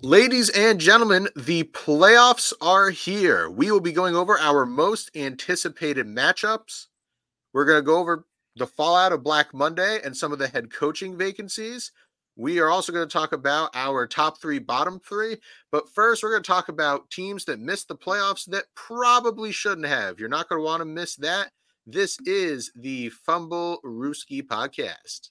Ladies and gentlemen, the playoffs are here. We will be going over our most anticipated matchups. We're going to go over the fallout of Black Monday and some of the head coaching vacancies. We are also going to talk about our top three, bottom three. But first, we're going to talk about teams that missed the playoffs that probably shouldn't have. You're not going to want to miss that. This is the Fumblerooski podcast.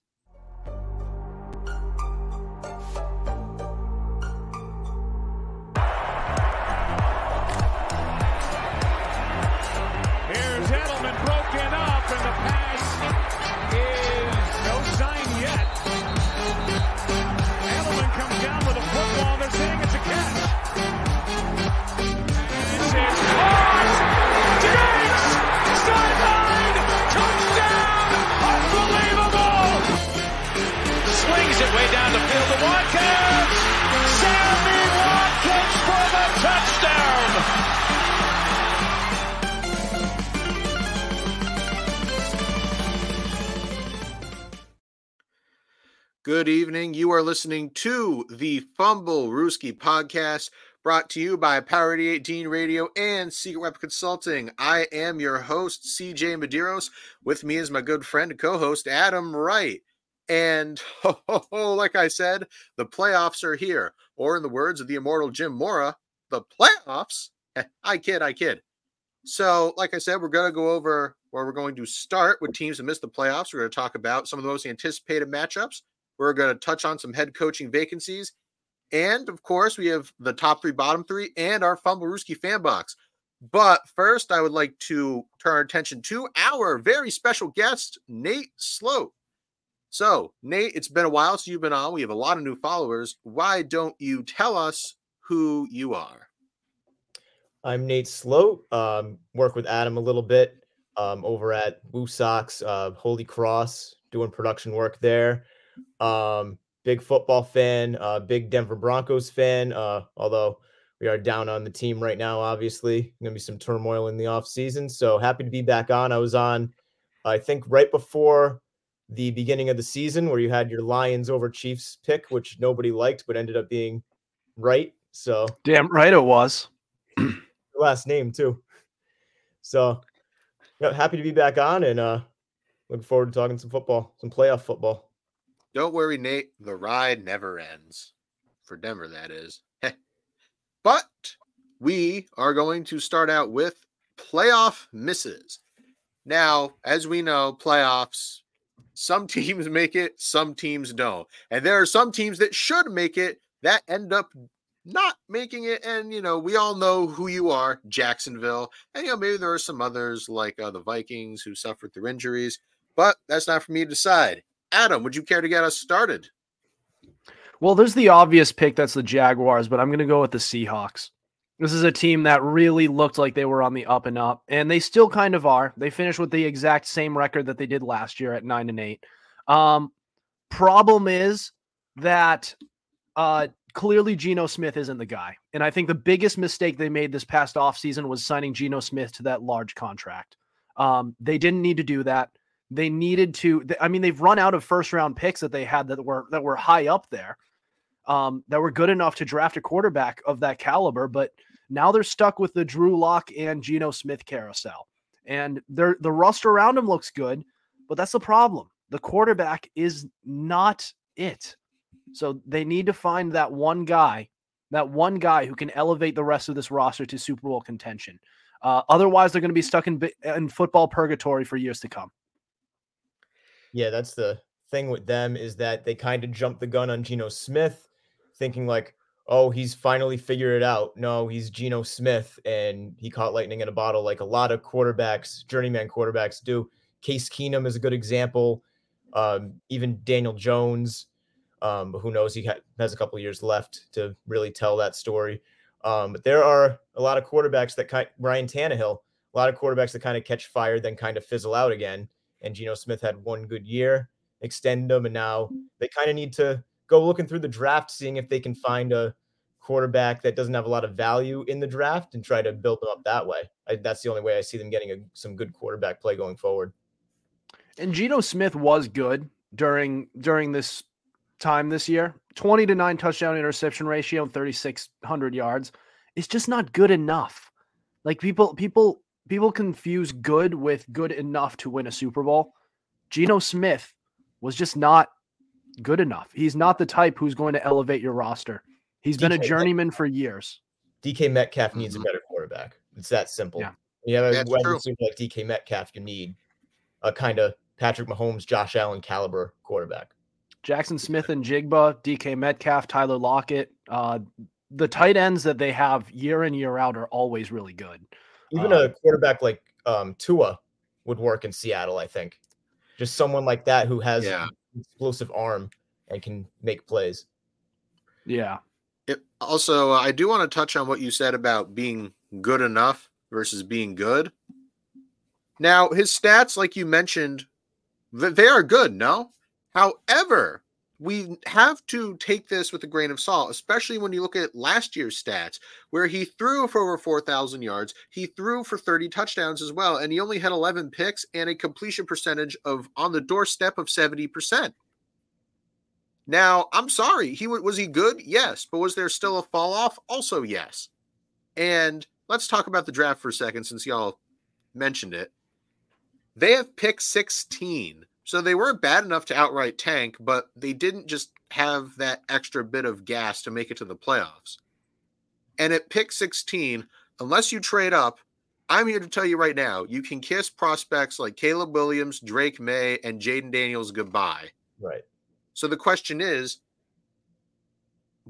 Good evening. You are listening to the Fumblerooski podcast brought to you by Power 18 Radio and Secret Weapon Consulting. I am your host, CJ Medeiros. With me is my good friend and co host, Adam Wright. And oh, like I said, the playoffs are here. Or, in the words of the immortal Jim Mora, the playoffs. Eh, I kid, I kid. So, like I said, we're going to go over where we're going to start with teams that missed the playoffs. We're going to talk about some of the most anticipated matchups. We're going to touch on some head coaching vacancies. And of course, we have the top three, bottom three, and our Fumblerooski fan box. But first, I would like to turn our attention to our very special guest, Nate Sloat. So, Nate, it's been a while since you've been on. We have a lot of new followers. Why don't you tell us who you are? I'm Nate Sloat. Um, work with Adam a little bit um, over at Woo Sox, uh, Holy Cross, doing production work there. Um, big football fan, uh, big Denver Broncos fan. Uh, although we are down on the team right now, obviously, going to be some turmoil in the off season. So happy to be back on. I was on, I think, right before the beginning of the season where you had your Lions over Chiefs pick, which nobody liked, but ended up being right. So damn right it was. last name too. So yeah, happy to be back on and uh looking forward to talking some football, some playoff football. Don't worry, Nate. The ride never ends. For Denver, that is. but we are going to start out with playoff misses. Now, as we know, playoffs, some teams make it, some teams don't. And there are some teams that should make it that end up not making it. And, you know, we all know who you are, Jacksonville. And, you know, maybe there are some others like uh, the Vikings who suffered through injuries, but that's not for me to decide. Adam, would you care to get us started? Well, there's the obvious pick that's the Jaguars, but I'm going to go with the Seahawks. This is a team that really looked like they were on the up and up, and they still kind of are. They finished with the exact same record that they did last year at nine and eight. Um, problem is that uh, clearly Geno Smith isn't the guy, and I think the biggest mistake they made this past offseason was signing Geno Smith to that large contract. Um, they didn't need to do that. They needed to. I mean, they've run out of first round picks that they had that were that were high up there, um, that were good enough to draft a quarterback of that caliber. But now they're stuck with the Drew Lock and Geno Smith carousel, and they're the rust around them looks good, but that's the problem. The quarterback is not it. So they need to find that one guy, that one guy who can elevate the rest of this roster to Super Bowl contention. Uh, otherwise, they're going to be stuck in in football purgatory for years to come. Yeah, that's the thing with them is that they kind of jumped the gun on Geno Smith, thinking like, oh, he's finally figured it out. No, he's Geno Smith, and he caught lightning in a bottle, like a lot of quarterbacks, journeyman quarterbacks do. Case Keenum is a good example. Um, even Daniel Jones, um, who knows? He ha- has a couple years left to really tell that story. Um, but there are a lot of quarterbacks that kind Ryan Tannehill, a lot of quarterbacks that kind of catch fire, then kind of fizzle out again and Geno Smith had one good year, extend them, and now they kind of need to go looking through the draft, seeing if they can find a quarterback that doesn't have a lot of value in the draft and try to build them up that way. I, that's the only way I see them getting a, some good quarterback play going forward. And Geno Smith was good during during this time this year. 20 to 9 touchdown interception ratio and 3600 yards. It's just not good enough. Like people people people confuse good with good enough to win a Super Bowl. Geno Smith was just not good enough. He's not the type who's going to elevate your roster. He's been a journeyman for years. DK Metcalf needs a better quarterback. It's that simple. Yeah. You have a That's wide true. like DK Metcalf, you need a kind of Patrick Mahomes, Josh Allen caliber quarterback. Jaxon Smith-Njigba, DK Metcalf, Tyler Lockett. Uh, the tight ends that they have year in year out are always really good. Even Um, a quarterback like um, Tua would work in Seattle, I think. Just someone like that who has Yeah. an explosive arm and can make plays. Yeah. It, also, uh, I do want to touch on what you said about being good enough versus being good. Now, his stats, like you mentioned, they are good, no? However, we have to take this with a grain of salt, especially when you look at last year's stats, where he threw for over 4,000 yards. He threw for 30 touchdowns as well, and he only had 11 picks and a completion percentage of on the doorstep of 70%. Now, I'm sorry. He was he good? Yes, but was there still a fall off? Also, yes. And let's talk about the draft for a second since y'all mentioned it. They have pick 16. So they weren't bad enough to outright tank, but they didn't just have that extra bit of gas to make it to the playoffs. And at pick 16, unless you trade up, I'm here to tell you right now, you can kiss prospects like Caleb Williams, Drake Maye, and Jayden Daniels goodbye. Right. So the question is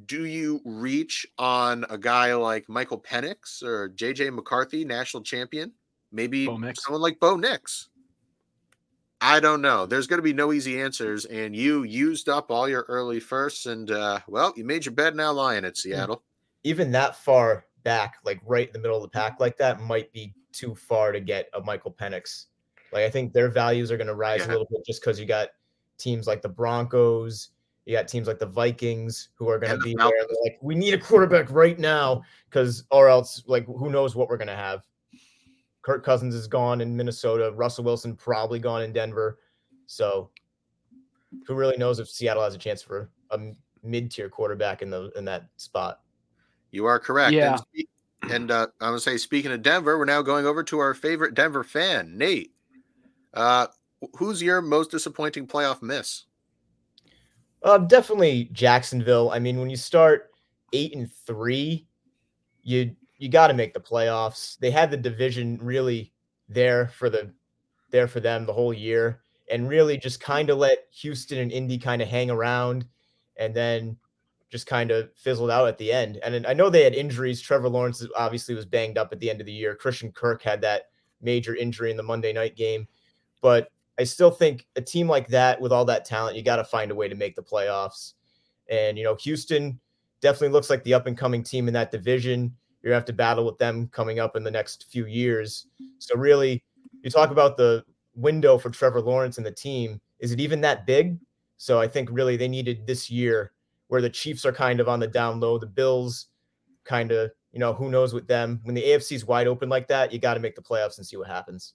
do you reach on a guy like Michael Penix or JJ McCarthy, national champion? Maybe someone like Bo Nix. I don't know. There's going to be no easy answers, and you used up all your early firsts, and uh, well, you made your bed now lying at Seattle. Even that far back, like right in the middle of the pack, like that, might be too far to get a Michael Penix. Like I think their values are going to rise Yeah. a little bit just because you got teams like the Broncos, you got teams like the Vikings who are going to be there. like, we need a quarterback right now because, or else, like, who knows what we're going to have. Kirk Cousins is gone in Minnesota. Russell Wilson probably gone in Denver. So, who really knows if Seattle has a chance for a mid tier quarterback in the in that spot? You are correct. Yeah. And, and uh, I'm going to say, speaking of Denver, we're now going over to our favorite Denver fan, Nate. Uh, who's your most disappointing playoff miss? Uh, definitely Jacksonville. I mean, when you start eight and three, you you got to make the playoffs. They had the division really there for the there for them the whole year, and really just kind of let Houston and Indy kind of hang around, and then just kind of fizzled out at the end. And I know they had injuries. Trevor Lawrence obviously was banged up at the end of the year. Christian Kirk had that major injury in the Monday night game, but I still think a team like that with all that talent, you got to find a way to make the playoffs. And you know, Houston definitely looks like the up and coming team in that division. You're gonna have to battle with them coming up in the next few years. So really, you talk about the window for Trevor Lawrence and the team. Is it even that big? So I think really they needed this year where the Chiefs are kind of on the down low, the Bills kind of, you know, who knows with them. When the AFC is wide open like that, you got to make the playoffs and see what happens.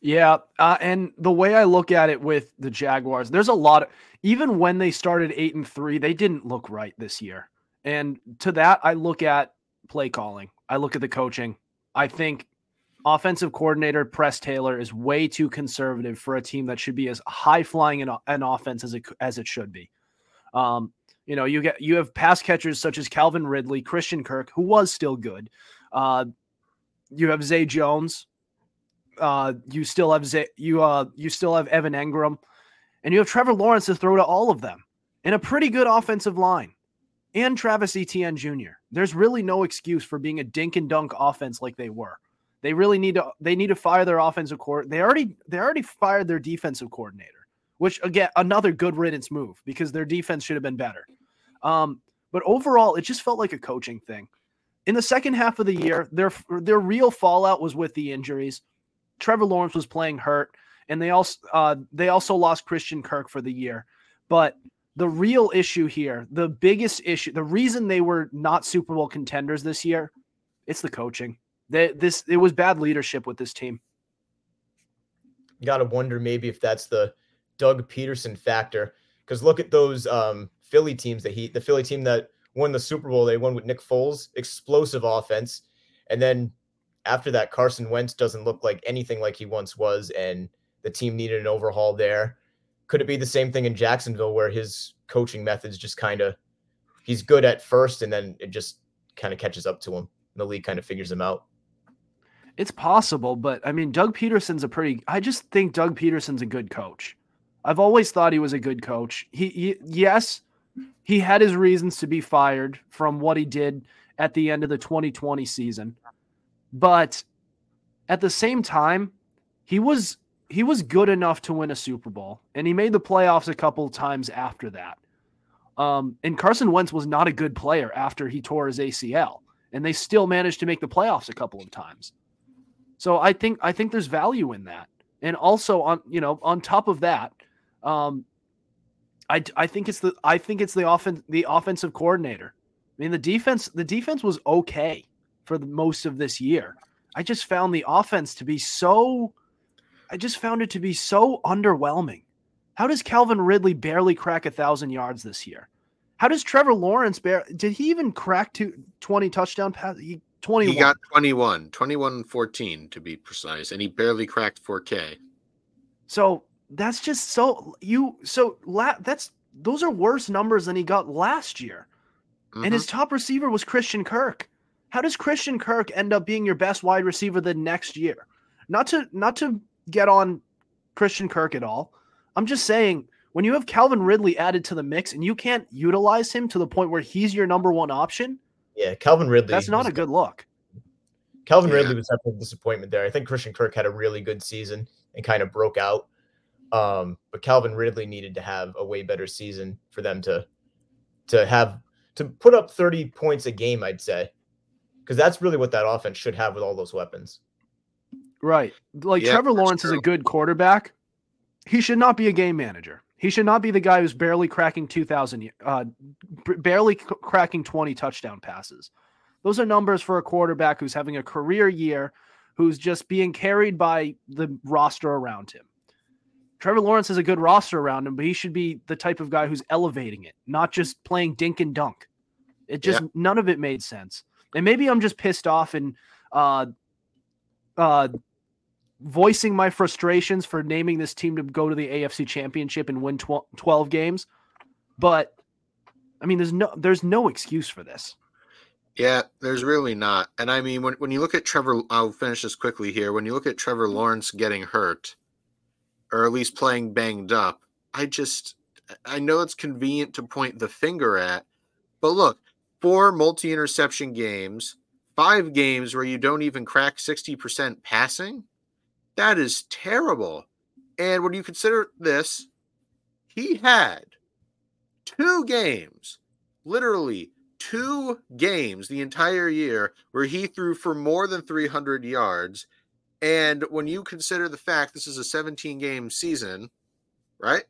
Yeah, uh, and the way I look at it with the Jaguars, there's a lot of even when they started eight and three, they didn't look right this year. And to that, I look at play calling. I look at the coaching. I think offensive coordinator Press Taylor is way too conservative for a team that should be as high flying an, an offense as it as it should be. Um, you know, you get you have pass catchers such as Calvin Ridley, Christian Kirk, who was still good. Uh, you have Zay Jones, uh, you still have Z- you uh you still have Evan Engram, and you have Trevor Lawrence to throw to all of them, and a pretty good offensive line, and Travis Etienne Jr. There's really no excuse for being a dink and dunk offense like they were. They really need to they need to fire their offensive court. They already they already fired their defensive coordinator, which again another good riddance move because their defense should have been better. Um, but overall, it just felt like a coaching thing. In the second half of the year, their their real fallout was with the injuries. Trevor Lawrence was playing hurt, and they also uh, they also lost Christian Kirk for the year. But the real issue here, the biggest issue, the reason they were not Super Bowl contenders this year, it's the coaching. They, this it was bad leadership with this team. You got to wonder maybe if that's the Doug Pederson factor. Because look at those um, Philly teams that he, the Philly team that won the Super Bowl, they won with Nick Foles, explosive offense. And then after that, Carson Wentz doesn't look like anything like he once was, and the team needed an overhaul there. Could it be the same thing in Jacksonville where his coaching methods just kind of he's good at first and then it just kind of catches up to him. And The league kind of figures him out. It's possible, but I mean, Doug Pederson's a pretty. I just think Doug Pederson's a good coach. I've always thought he was a good coach. He, he yes, he had his reasons to be fired from what he did at the end of the 2020 season, but at the same time, he was he was good enough to win a Super Bowl, and he made the playoffs a couple times after that. Um, and Carson Wentz was not a good player after he tore his ACL, and they still managed to make the playoffs a couple of times. So I think I think there's value in that, and also on you know on top of that, um, I I think it's the I think it's the offense the offensive coordinator. I mean the defense the defense was okay for the most of this year. I just found the offense to be so I just found it to be so underwhelming. How does Calvin Ridley barely crack a thousand yards this year? How does Trevor Lawrence bear? Did he even crack to 20 touchdown pass? He, 21. He got 21, 21 14 to be precise, and he barely cracked 4K. So that's just so you so la, that's those are worse numbers than he got last year. Mm-hmm. And his top receiver was Christian Kirk. How does Christian Kirk end up being your best wide receiver the next year? Not to not to get on Christian Kirk at all. I'm just saying when you have Calvin Ridley added to the mix and you can't utilize him to the point where he's your number one option. Yeah, Calvin Ridley. That's not a good look. Calvin yeah. Ridley was definitely a disappointment there. I think Christian Kirk had a really good season and kind of broke out. Um, but Calvin Ridley needed to have a way better season for them to to have to put up 30 points a game, I'd say. Because that's really what that offense should have with all those weapons. Right. Like yeah, Trevor Lawrence true. is a good quarterback. He should not be a game manager. He should not be the guy who's barely cracking 2000 uh barely c- cracking 20 touchdown passes. Those are numbers for a quarterback who's having a career year who's just being carried by the roster around him. Trevor Lawrence has a good roster around him, but he should be the type of guy who's elevating it, not just playing dink and dunk. It just yeah. none of it made sense. And maybe I'm just pissed off and uh uh voicing my frustrations for naming this team to go to the AFC Championship and win 12, 12 games. But I mean, there's no there's no excuse for this. Yeah, there's really not. And I mean, when, when you look at Trevor, I'll finish this quickly here. When you look at Trevor Lawrence getting hurt, or at least playing banged up, I just, I know it's convenient to point the finger at, but look, four multi interception games, five games where you don't even crack 60% passing. That is terrible. And when you consider this, he had two games, literally two games the entire year where he threw for more than 300 yards. And when you consider the fact this is a 17 game season, right?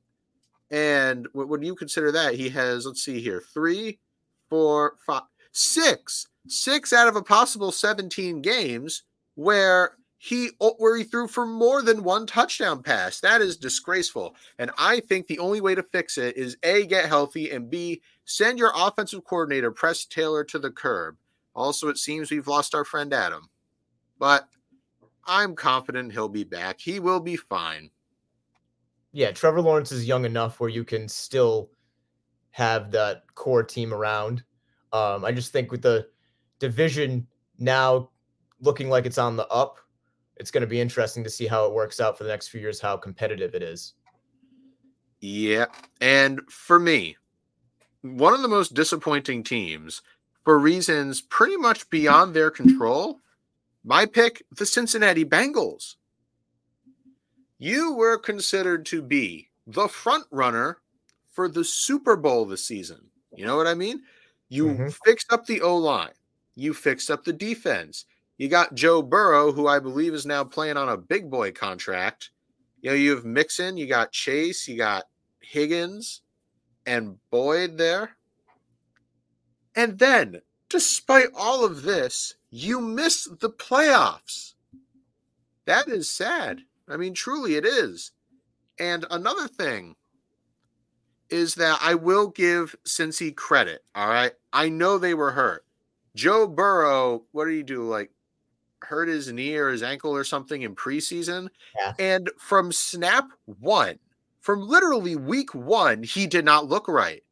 And when you consider that, he has, let's see here, three, four, five, six, six out of a possible 17 games where he where he threw for more than one touchdown pass. That is disgraceful. And I think the only way to fix it is A, get healthy, and B, send your offensive coordinator, Press Taylor, to the curb. Also, it seems we've lost our friend Adam. But I'm confident he'll be back. He will be fine. Yeah, Trevor Lawrence is young enough where you can still have that core team around. Um, I just think with the division now looking like it's on the up, it's going to be interesting to see how it works out for the next few years, how competitive it is. Yeah. And for me, one of the most disappointing teams for reasons pretty much beyond their control, my pick, the Cincinnati Bengals. You were considered to be the front runner for the Super Bowl this season. You know what I mean? You mm-hmm. fixed up the O line, you fixed up the defense, you got Joe Burrow, who I believe is now playing on a big boy contract. You know, you have Mixon, you got Chase, you got Higgins and Boyd there. And then, despite all of this, you miss the playoffs. That is sad. I mean, truly, it is. And another thing is that I will give Cincy credit. All right. I know they were hurt. Joe Burrow, what did he do? Like hurt his knee or his ankle or something in preseason. Yeah. And from snap one, from literally week one, he did not look right.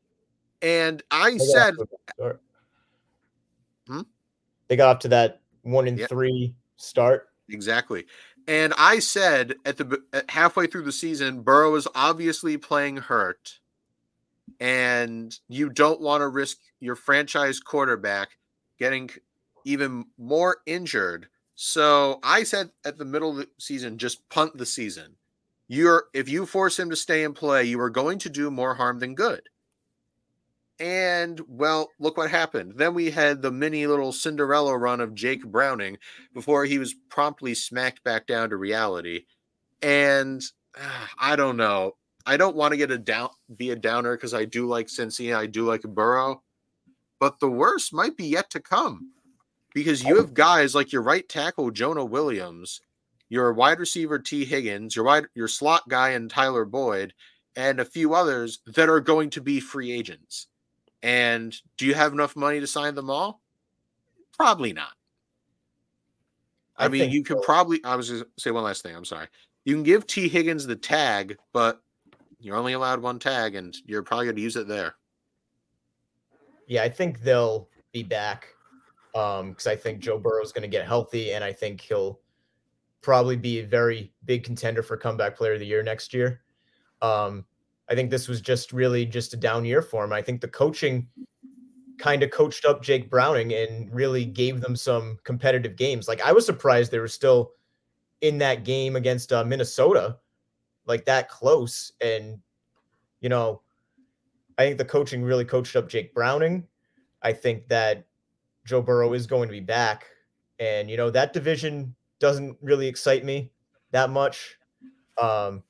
And I said, off to a good start. Hmm? They got off to that one and Yeah. three start. Exactly. And I said at the at halfway through the season, Burrow is obviously playing hurt, and you don't want to risk your franchise quarterback getting even more injured. So I said at the middle of the season, just punt the season. You're if you force him to stay and play, you are going to do more harm than good. And well, look what happened. Then we had the mini little Cinderella run of Jake Browning before he was promptly smacked back down to reality. And uh, I don't know. I don't want to get a down be a downer because I do like Cincy, I do like Burrow, but the worst might be yet to come because you have guys like your right tackle Jonah Williams, your wide receiver Tee Higgins, your wide your slot guy and Tyler Boyd, and a few others that are going to be free agents. And do you have enough money to sign them all? Probably not. I, mean, you can so. probably. I was going to say one last thing. I'm sorry. You can give Tee Higgins the tag, but you're only allowed one tag, and you're probably going to use it there. Yeah, I think they'll be back. Um, because I think Joe Burrow is going to get healthy, and I think he'll probably be a very big contender for comeback player of the year next year. Um, I think this was just really just a down year for him. I think the coaching kind of coached up Jake Browning and really gave them some competitive games. Like I was surprised they were still in that game against uh, Minnesota, like that close. And you know, I think the coaching really coached up Jake Browning. I think that Joe Burrow is going to be back, and you know that division doesn't really excite me that much. Um,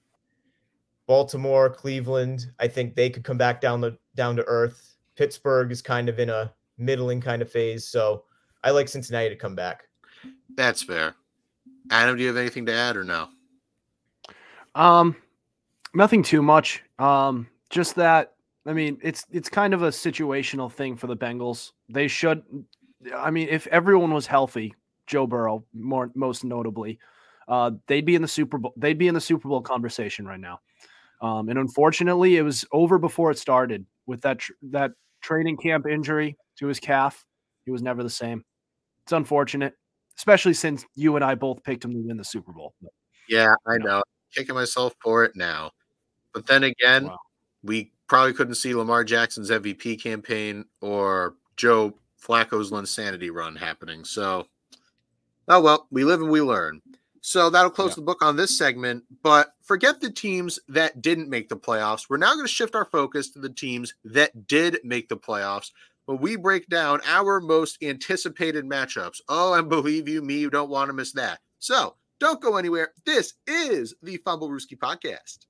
Baltimore, Cleveland, I think they could come back down the down to earth. Pittsburgh is kind of in a middling kind of phase, so I like Cincinnati to come back. That's fair. Adam, do you have anything to add or no? Um, nothing too much. Um, just that. I mean, it's it's kind of a situational thing for the Bengals. They should. I mean, if everyone was healthy, Joe Burrow, more most notably, uh, they'd be in the Super Bowl. They'd be in the Super Bowl conversation right now. Um, and unfortunately, it was over before it started with that tr- that training camp injury to his calf. He was never the same. It's unfortunate, especially since you and I both picked him to win the Super Bowl. Yeah, I No. know. Kicking myself for it now. But then again, Wow. we probably couldn't see Lamar Jackson's MVP campaign or Joe Flacco's insanity run happening. So, oh well, we live and we learn. So that'll close Yeah. the book on this segment. But forget the teams that didn't make the playoffs. We're now going to shift our focus to the teams that did make the playoffs. When we break down our most anticipated matchups. Oh, and believe you me, you don't want to miss that. So don't go anywhere. This is the Fumblerooski podcast.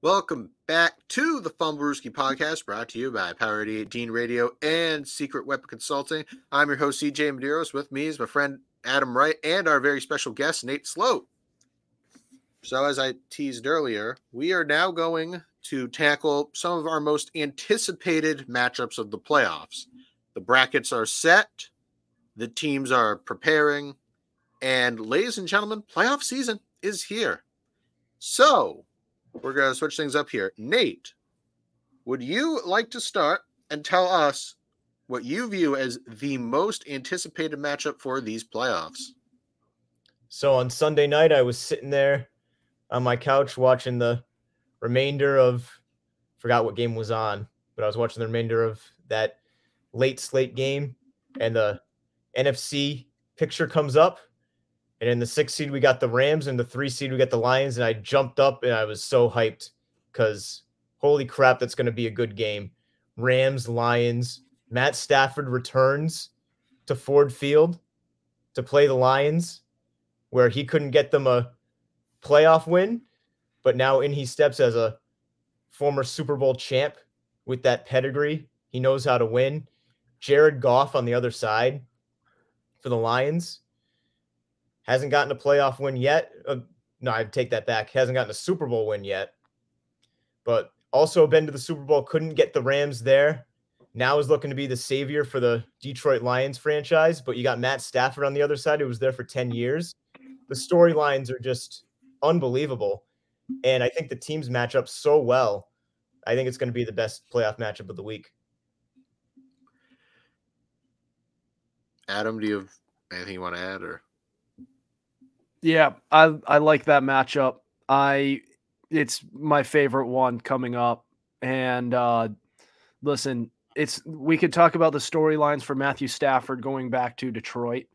Welcome back to the Fumblerooski podcast, brought to you by Power 18 Radio and Secret Weapon Consulting. I'm your host, CJ Medeiros. With me is my friend Adam Wright and our very special guest, Nate Sloat. So, as I teased earlier, we are now going to tackle some of our most anticipated matchups of the playoffs. The brackets are set, the teams are preparing, and ladies and gentlemen, playoff season is here. So, we're going to switch things up here. Nate, would you like to start and tell us what you view as the most anticipated matchup for these playoffs? So on Sunday night, I was sitting there on my couch watching the remainder of forgot what game was on, but I was watching the remainder of that late slate game, and the NFC picture comes up. And in the six seed, we got the Rams, and the three seed, we got the Lions. And I jumped up and I was so hyped because holy crap, that's going to be a good game. Rams, Lions, Matt Stafford returns to Ford Field to play the Lions, where he couldn't get them a playoff win, but now in he steps as a former Super Bowl champ with that pedigree. He knows how to win. Jared Goff on the other side for the Lions hasn't gotten a playoff win yet. Uh, no, I take that back. Hasn't gotten a Super Bowl win yet, but also been to the Super Bowl. Couldn't get the Rams there. Now is looking to be the savior for the Detroit Lions franchise. But you got Matt Stafford on the other side, who was there for 10 years. The storylines are just unbelievable. And I think the teams match up so well. I think it's going to be the best playoff matchup of the week. Adam, do you have anything you want to add or? Yeah, I I like that matchup. I it's my favorite one coming up. And uh listen, it's we could talk about the storylines for Matthew Stafford going back to Detroit.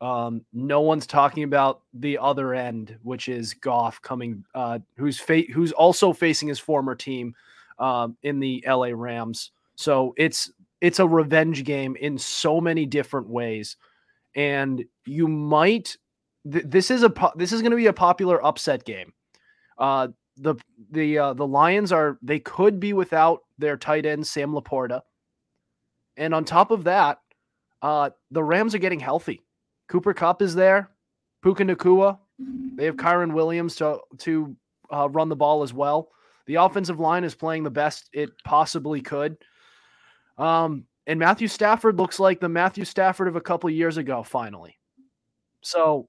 Um, no one's talking about the other end, which is Goff coming, uh, who's fa- who's also facing his former team um, in the LA Rams. So it's it's a revenge game in so many different ways, and you might. Th- this is a po- this is going to be a popular upset game. Uh, the the uh, the Lions are they could be without their tight end Sam Laporta, and on top of that, uh, the Rams are getting healthy. Cooper Kupp is there, Puka Nacua. They have Kyren Williams to to uh, run the ball as well. The offensive line is playing the best it possibly could. Um, and Matthew Stafford looks like the Matthew Stafford of a couple years ago, finally. So,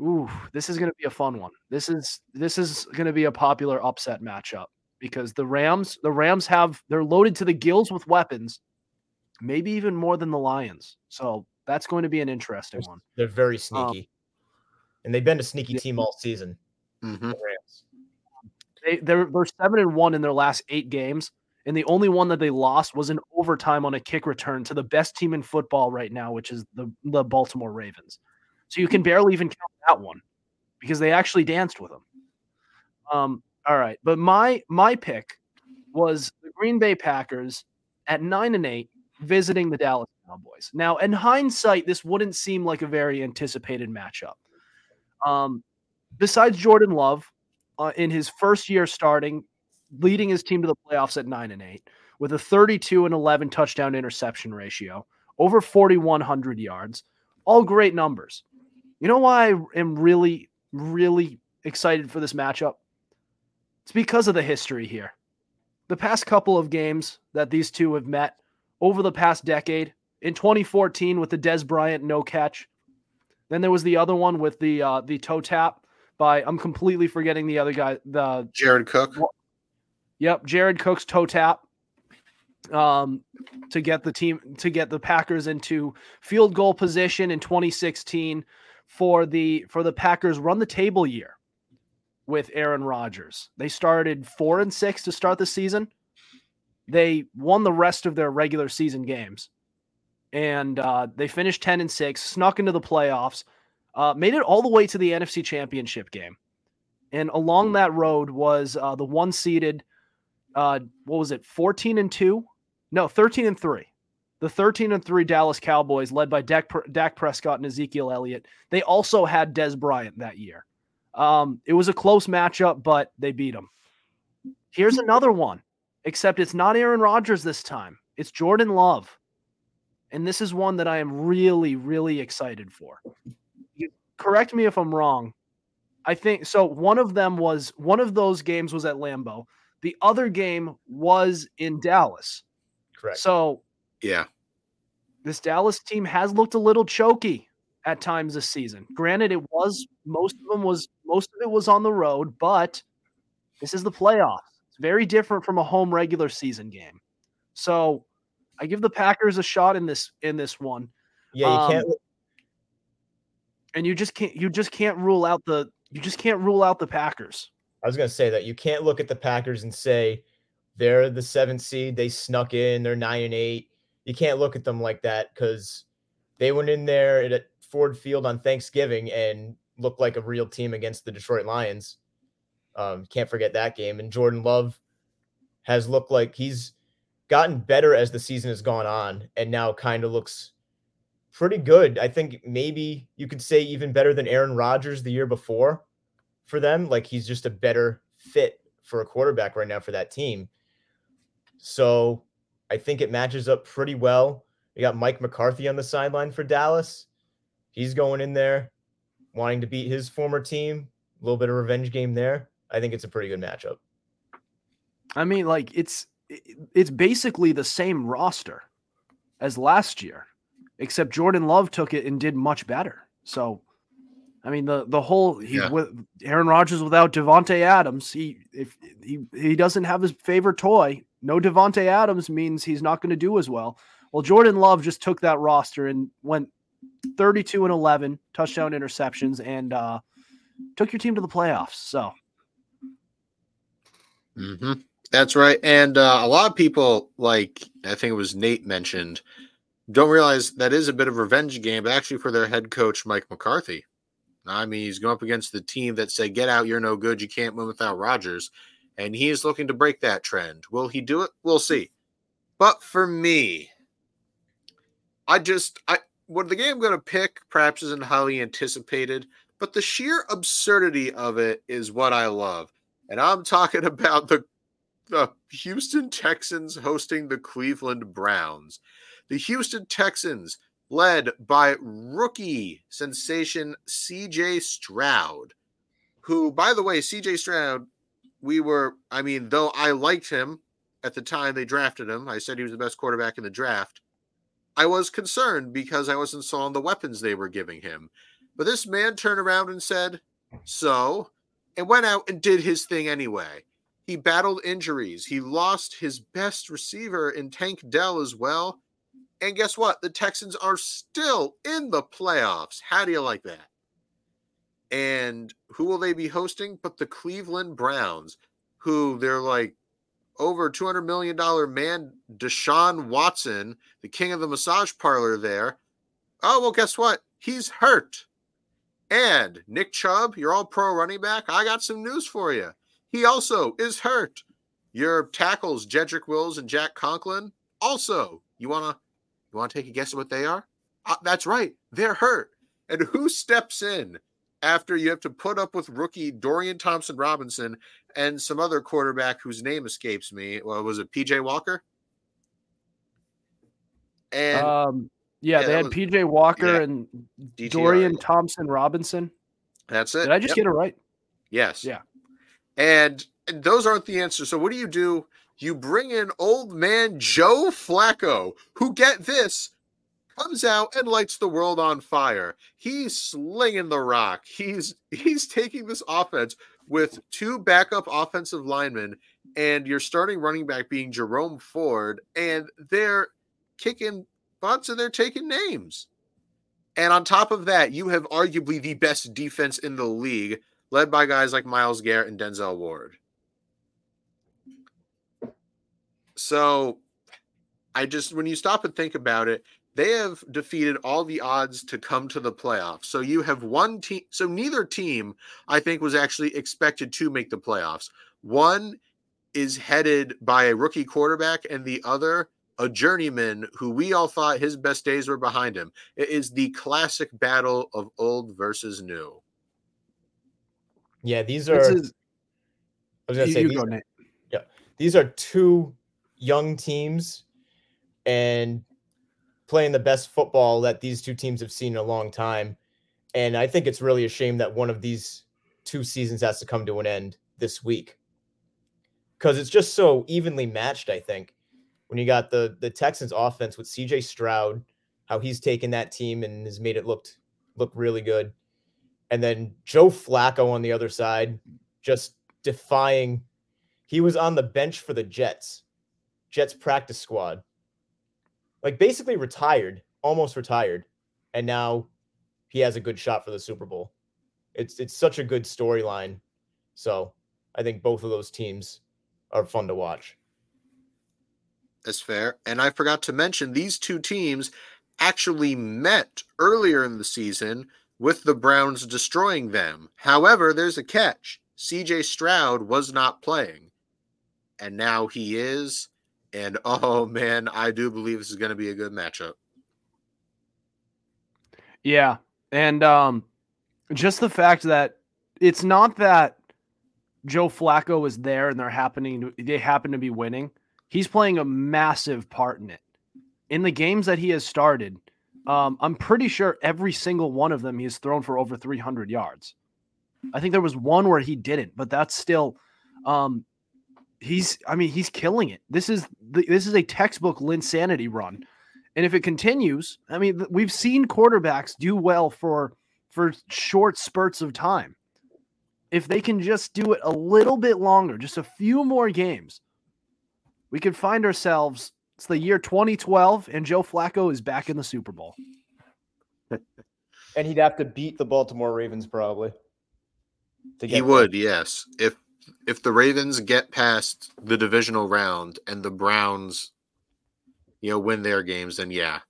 ooh, this is going to be a fun one. This is this is going to be a popular upset matchup because the Rams, the Rams have they're loaded to the gills with weapons, maybe even more than the Lions. So that's going to be an interesting one. They're very sneaky, um, and they've been a sneaky team all season. Mm-hmm. The Rams. They they're they're seven and one in their last eight games, and the only one that they lost was in overtime on a kick return to the best team in football right now, which is the the Baltimore Ravens. So you can barely even count that one because they actually danced with them. Um, all right, but my my pick was the Green Bay Packers at nine and eight visiting the Dallas Cowboys. Now, in hindsight, this wouldn't seem like a very anticipated matchup. Um, besides Jordan Love, uh, in his first year starting, leading his team to the playoffs at nine and eight with a 32 and 11 touchdown interception ratio, over 4,100 yards, all great numbers. You know why I am really, really excited for this matchup? It's because of the history here. The past couple of games that these two have met over the past decade, in 2014 with the Dez Bryant no catch. Then there was the other one with the uh, the toe tap by I'm completely forgetting the other guy. The Jared Cook. Yep, Jared Cook's toe tap um, to get the team to get the Packers into field goal position in 2016 for the for the Packers run the table year with Aaron Rodgers. They started 4 and 6 to start the season. They won the rest of their regular season games. And uh, they finished 10 and 6, snuck into the playoffs, uh, made it all the way to the NFC Championship game. And along that road was uh, the one seeded, uh, what was it, 14 and 2? No, 13 and 3. The 13 and 3 Dallas Cowboys, led by Dak, Dak Prescott and Ezekiel Elliott. They also had Dez Bryant that year. Um, it was a close matchup, but they beat him. Here's another one, except it's not Aaron Rodgers this time. It's Jordan Love. And this is one that I am really, really excited for. You, correct me if I'm wrong. I think so. One of them was one of those games was at Lambeau. The other game was in Dallas. Correct. So, yeah, this Dallas team has looked a little choky at times this season. Granted, it was most of them was most of it was on the road, but this is the playoffs. It's very different from a home regular season game. So I give the Packers a shot in this in this one. Yeah, you um, can't. And you just can't you just can't rule out the you just can't rule out the Packers. I was gonna say that you can't look at the Packers and say they're the seventh seed, they snuck in, they're nine and eight. You can't look at them like that because they went in there at Ford Field on Thanksgiving and looked like a real team against the Detroit Lions. Um, can't forget that game. And Jordan Love has looked like he's gotten better as the season has gone on and now kind of looks pretty good. I think maybe you could say even better than Aaron Rodgers the year before for them. Like he's just a better fit for a quarterback right now for that team. So I think it matches up pretty well. You got Mike McCarthy on the sideline for Dallas. He's going in there wanting to beat his former team. A little bit of revenge game there. I think it's a pretty good matchup. I mean, like it's it's basically the same roster as last year, except Jordan Love took it and did much better. So, I mean, the the whole he Yeah. with Aaron Rodgers without Davante Adams, he if he he doesn't have his favorite toy, no Davante Adams means he's not going to do as well. Well, Jordan Love just took that roster and went 32 and 11 touchdown interceptions and uh took your team to the playoffs. So, mm-hmm. That's right. And uh, a lot of people, like I think it was Nate mentioned, don't realize that is a bit of revenge game, but actually for their head coach, Mike McCarthy. I mean, he's going up against the team that said, get out, you're no good, you can't win without Rodgers. And he is looking to break that trend. Will he do it? We'll see. But for me, I just, I, what the game I'm going to pick perhaps isn't highly anticipated, but the sheer absurdity of it is what I love. And I'm talking about the the Houston Texans hosting the Cleveland Browns. The Houston Texans, led by rookie sensation CJ Stroud, who, by the way, CJ Stroud, we were, I mean, though I liked him at the time they drafted him, I said he was the best quarterback in the draft. I was concerned because I wasn't sold the weapons they were giving him. But this man turned around and said, So, and went out and did his thing anyway. He battled injuries. He lost his best receiver in Tank Dell as well. And guess what? The Texans are still in the playoffs. How do you like that? And who will they be hosting? But the Cleveland Browns, who they're like over $200 million man, Deshaun Watson, the king of the massage parlor there. Oh, well, guess what? He's hurt. And Nick Chubb, your all pro running back, I got some news for you. He also is hurt. Your tackles, Jedrick Wills and Jack Conklin, also. You wanna you wanna take a guess at what they are? Uh, that's right, they're hurt. And who steps in after you have to put up with rookie Dorian Thompson Robinson and some other quarterback whose name escapes me? Well, was it PJ Walker? And um, yeah, yeah, they had was- PJ Walker yeah. and DTR, Dorian. Thompson Robinson. that's it. Did I just Yep. get it right? Yes. Yeah. And, and those aren't the answers. So what do you do? You bring in old man Joe Flacco, who get this comes out and lights the world on fire. He's slinging the rock. He's he's taking this offense with two backup offensive linemen and your starting running back being Jerome Ford and they're kicking butts and they're taking names. And on top of that, you have arguably the best defense in the league led by guys like Myles Garrett and Denzel Ward. So I just, when you stop and think about it, they have defeated all the odds to come to the playoffs. So you have one team, so neither team, I think, was actually expected to make the playoffs. One is headed by a rookie quarterback, and the other, a journeyman who we all thought his best days were behind him. It is the classic battle of old versus new. Yeah, these This are. is I was gonna say these, go, Nate. these are two young teams, and playing the best football that these two teams have seen in a long time. And I think it's really a shame that one of these two seasons has to come to an end this week because it's just so evenly matched. I think when you got the the Texans offense with C.J. Stroud, how he's taken that team and has made it looked look really good, and then Joe Flacco on the other side, just defying. He was on the bench for the Jets, Jets practice squad, like basically retired, almost retired, and now he has a good shot for the Super Bowl. It's it's such a good storyline. So I think both of those teams are fun to watch. That's fair. And I forgot to mention these two teams actually met earlier in the season with the Browns destroying them. However, there's a catch. CJ Stroud was not playing, and now he is. And oh man, I do believe this is going to be a good matchup. Yeah. And um just the fact that it's not that Joe Flacco is there and they're happening to, they happen to be winning. He's playing a massive part in it. In the games that he has started, um, I'm pretty sure every single one of them he has thrown for over 300 yards. I think there was one where he didn't, but that's still um he's I mean he's killing it. This is the, this is a textbook Linsanity run. And if it continues, I mean we've seen quarterbacks do well for for short spurts of time. If they can just do it a little bit longer, just a few more games, we could find ourselves it's the year 2012 and Joe Flacco is back in the Super Bowl. And he'd have to beat the Baltimore Ravens probably. to He get would, yes. If if the Ravens get past the divisional round and the Browns, you know, win their games, then yeah,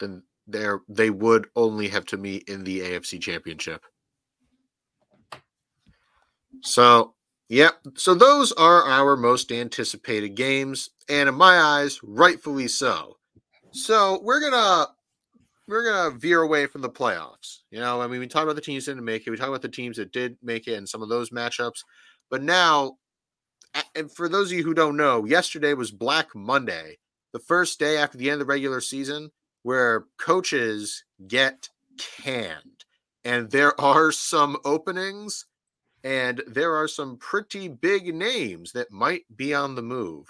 then they're they would only have to meet in the AFC Championship. So, yep. So those are our most anticipated games, and in my eyes, rightfully so. So we're gonna we're gonna veer away from the playoffs. You know, I mean, we talked about the teams that didn't make it. We talked about the teams that did make it and some of those matchups. But now, and for those of you who don't know, yesterday was Black Monday, the first day after the end of the regular season where coaches get canned. And there are some openings and there are some pretty big names that might be on the move.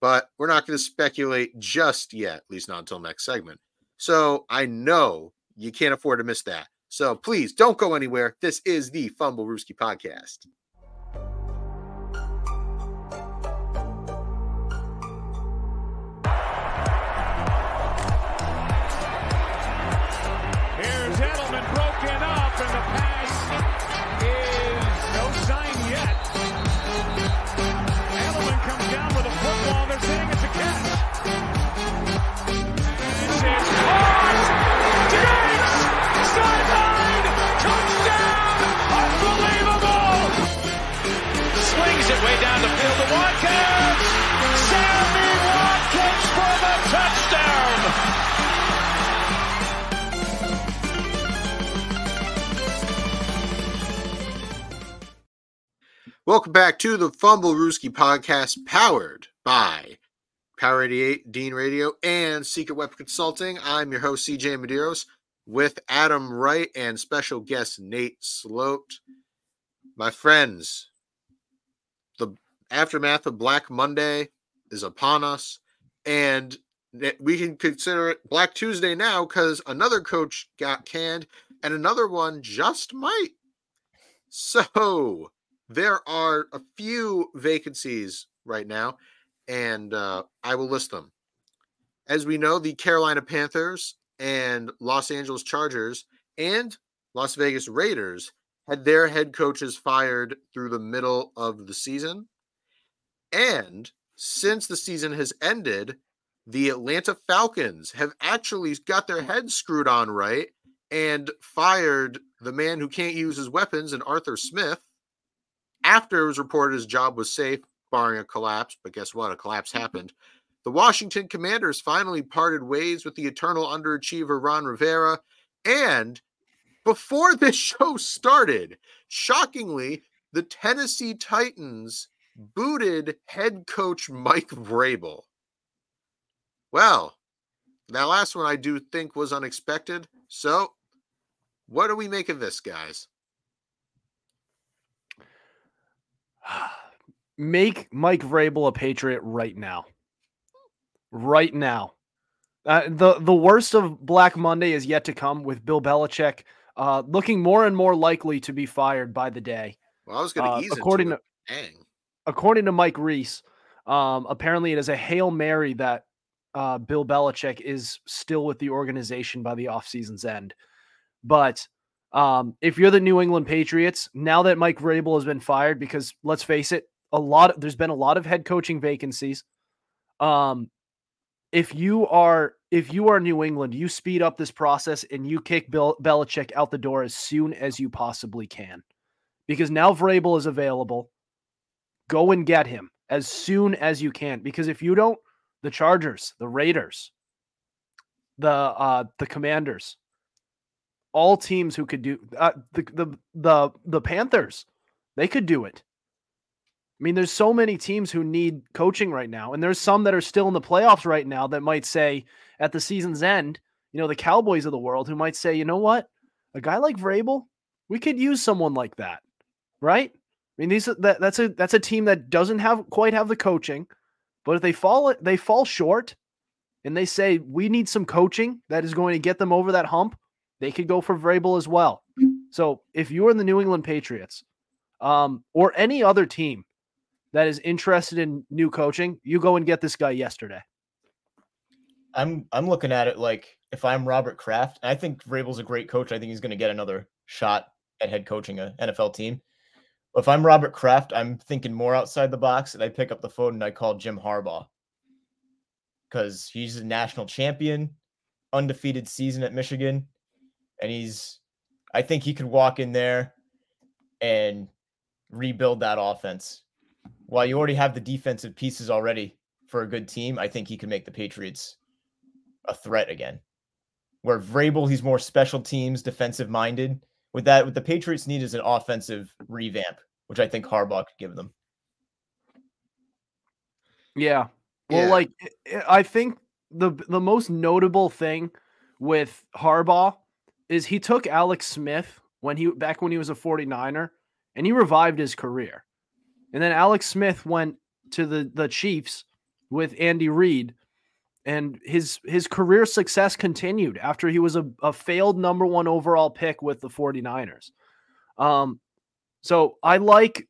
But we're not going to speculate just yet, at least not until next segment. So I know you can't afford to miss that. So please don't go anywhere. This is the Fumblerooski podcast. Welcome back to the Fumblerooski podcast, powered by Power 88, Dean Radio, and Secret Weapon Consulting. I'm your host, CJ Medeiros, with Adam Wright and special guest Nate Sloat. My friends, the aftermath of Black Monday is upon us, and we can consider it Black Tuesday now because another coach got canned and another one just might. So, there are a few vacancies right now, and uh, I will list them. As we know, the Carolina Panthers and Los Angeles Chargers and Las Vegas Raiders had their head coaches fired through the middle of the season. And since the season has ended, the Atlanta Falcons have actually got their heads screwed on right and fired the man who can't use his weapons and Arthur Smith after it was reported his job was safe, barring a collapse. But guess what? A collapse mm-hmm. happened. The Washington Commanders finally parted ways with the eternal underachiever Ron Rivera. And before this show started, shockingly, the Tennessee Titans booted head coach Mike Vrabel. Well, that last one I do think was unexpected. So, what do we make of this, guys? Make Mike Vrabel a Patriot right now. Right now. Uh, the the worst of Black Monday is yet to come with Bill Belichick uh, looking more and more likely to be fired by the day. Well, I was going to Uh, ease according to. Dang. according to Mike Reiss, um, apparently it is a hail mary that uh, Bill Belichick is still with the organization by the offseason's end. But Um, if you're the New England Patriots, now that Mike Vrabel has been fired, because let's face it, a lot of, there's been a lot of head coaching vacancies. Um, if you are if you are New England, you speed up this process and you kick Bill Belichick out the door as soon as you possibly can, because now Vrabel is available. Go and get him as soon as you can, because if you don't, the Chargers, the Raiders, the uh, the Commanders, all teams who could do uh, the the the the Panthers, they could do it. I mean, there's so many teams who need coaching right now, and there's some that are still in the playoffs right now that might say at the season's end, you know, the Cowboys of the world who might say, you know what, a guy like Vrabel, we could use someone like that, right? I mean, these that that's a that's a team that doesn't have quite have the coaching, but if they fall they fall short, and they say we need some coaching that is going to get them over that hump, they could go for Vrabel as well. So if you are in the New England Patriots, um, or any other team that is interested in new coaching, you go and get this guy yesterday. I'm I'm looking at it like if I'm Robert Kraft, I think Vrabel's a great coach. I think he's going to get another shot at head coaching a NFL team. If I'm Robert Kraft, I'm thinking more outside the box, and I pick up the phone and I call Jim Harbaugh because he's a national champion, undefeated season at Michigan, and he's. I think he could walk in there and rebuild that offense while you already have the defensive pieces already for a good team, I think he can make the Patriots a threat again. Where Vrabel, he's more special teams, defensive minded. With that, what the Patriots need is an offensive revamp, which I think Harbaugh could give them. Yeah. Well, Yeah. like I think the the most notable thing with Harbaugh is he took Alex Smith when he back when he was a 49er and he revived his career. And then Alex Smith went to the the Chiefs with Andy Reid and his his career success continued after he was a, a failed number 1 overall pick with the 49ers. Um so I like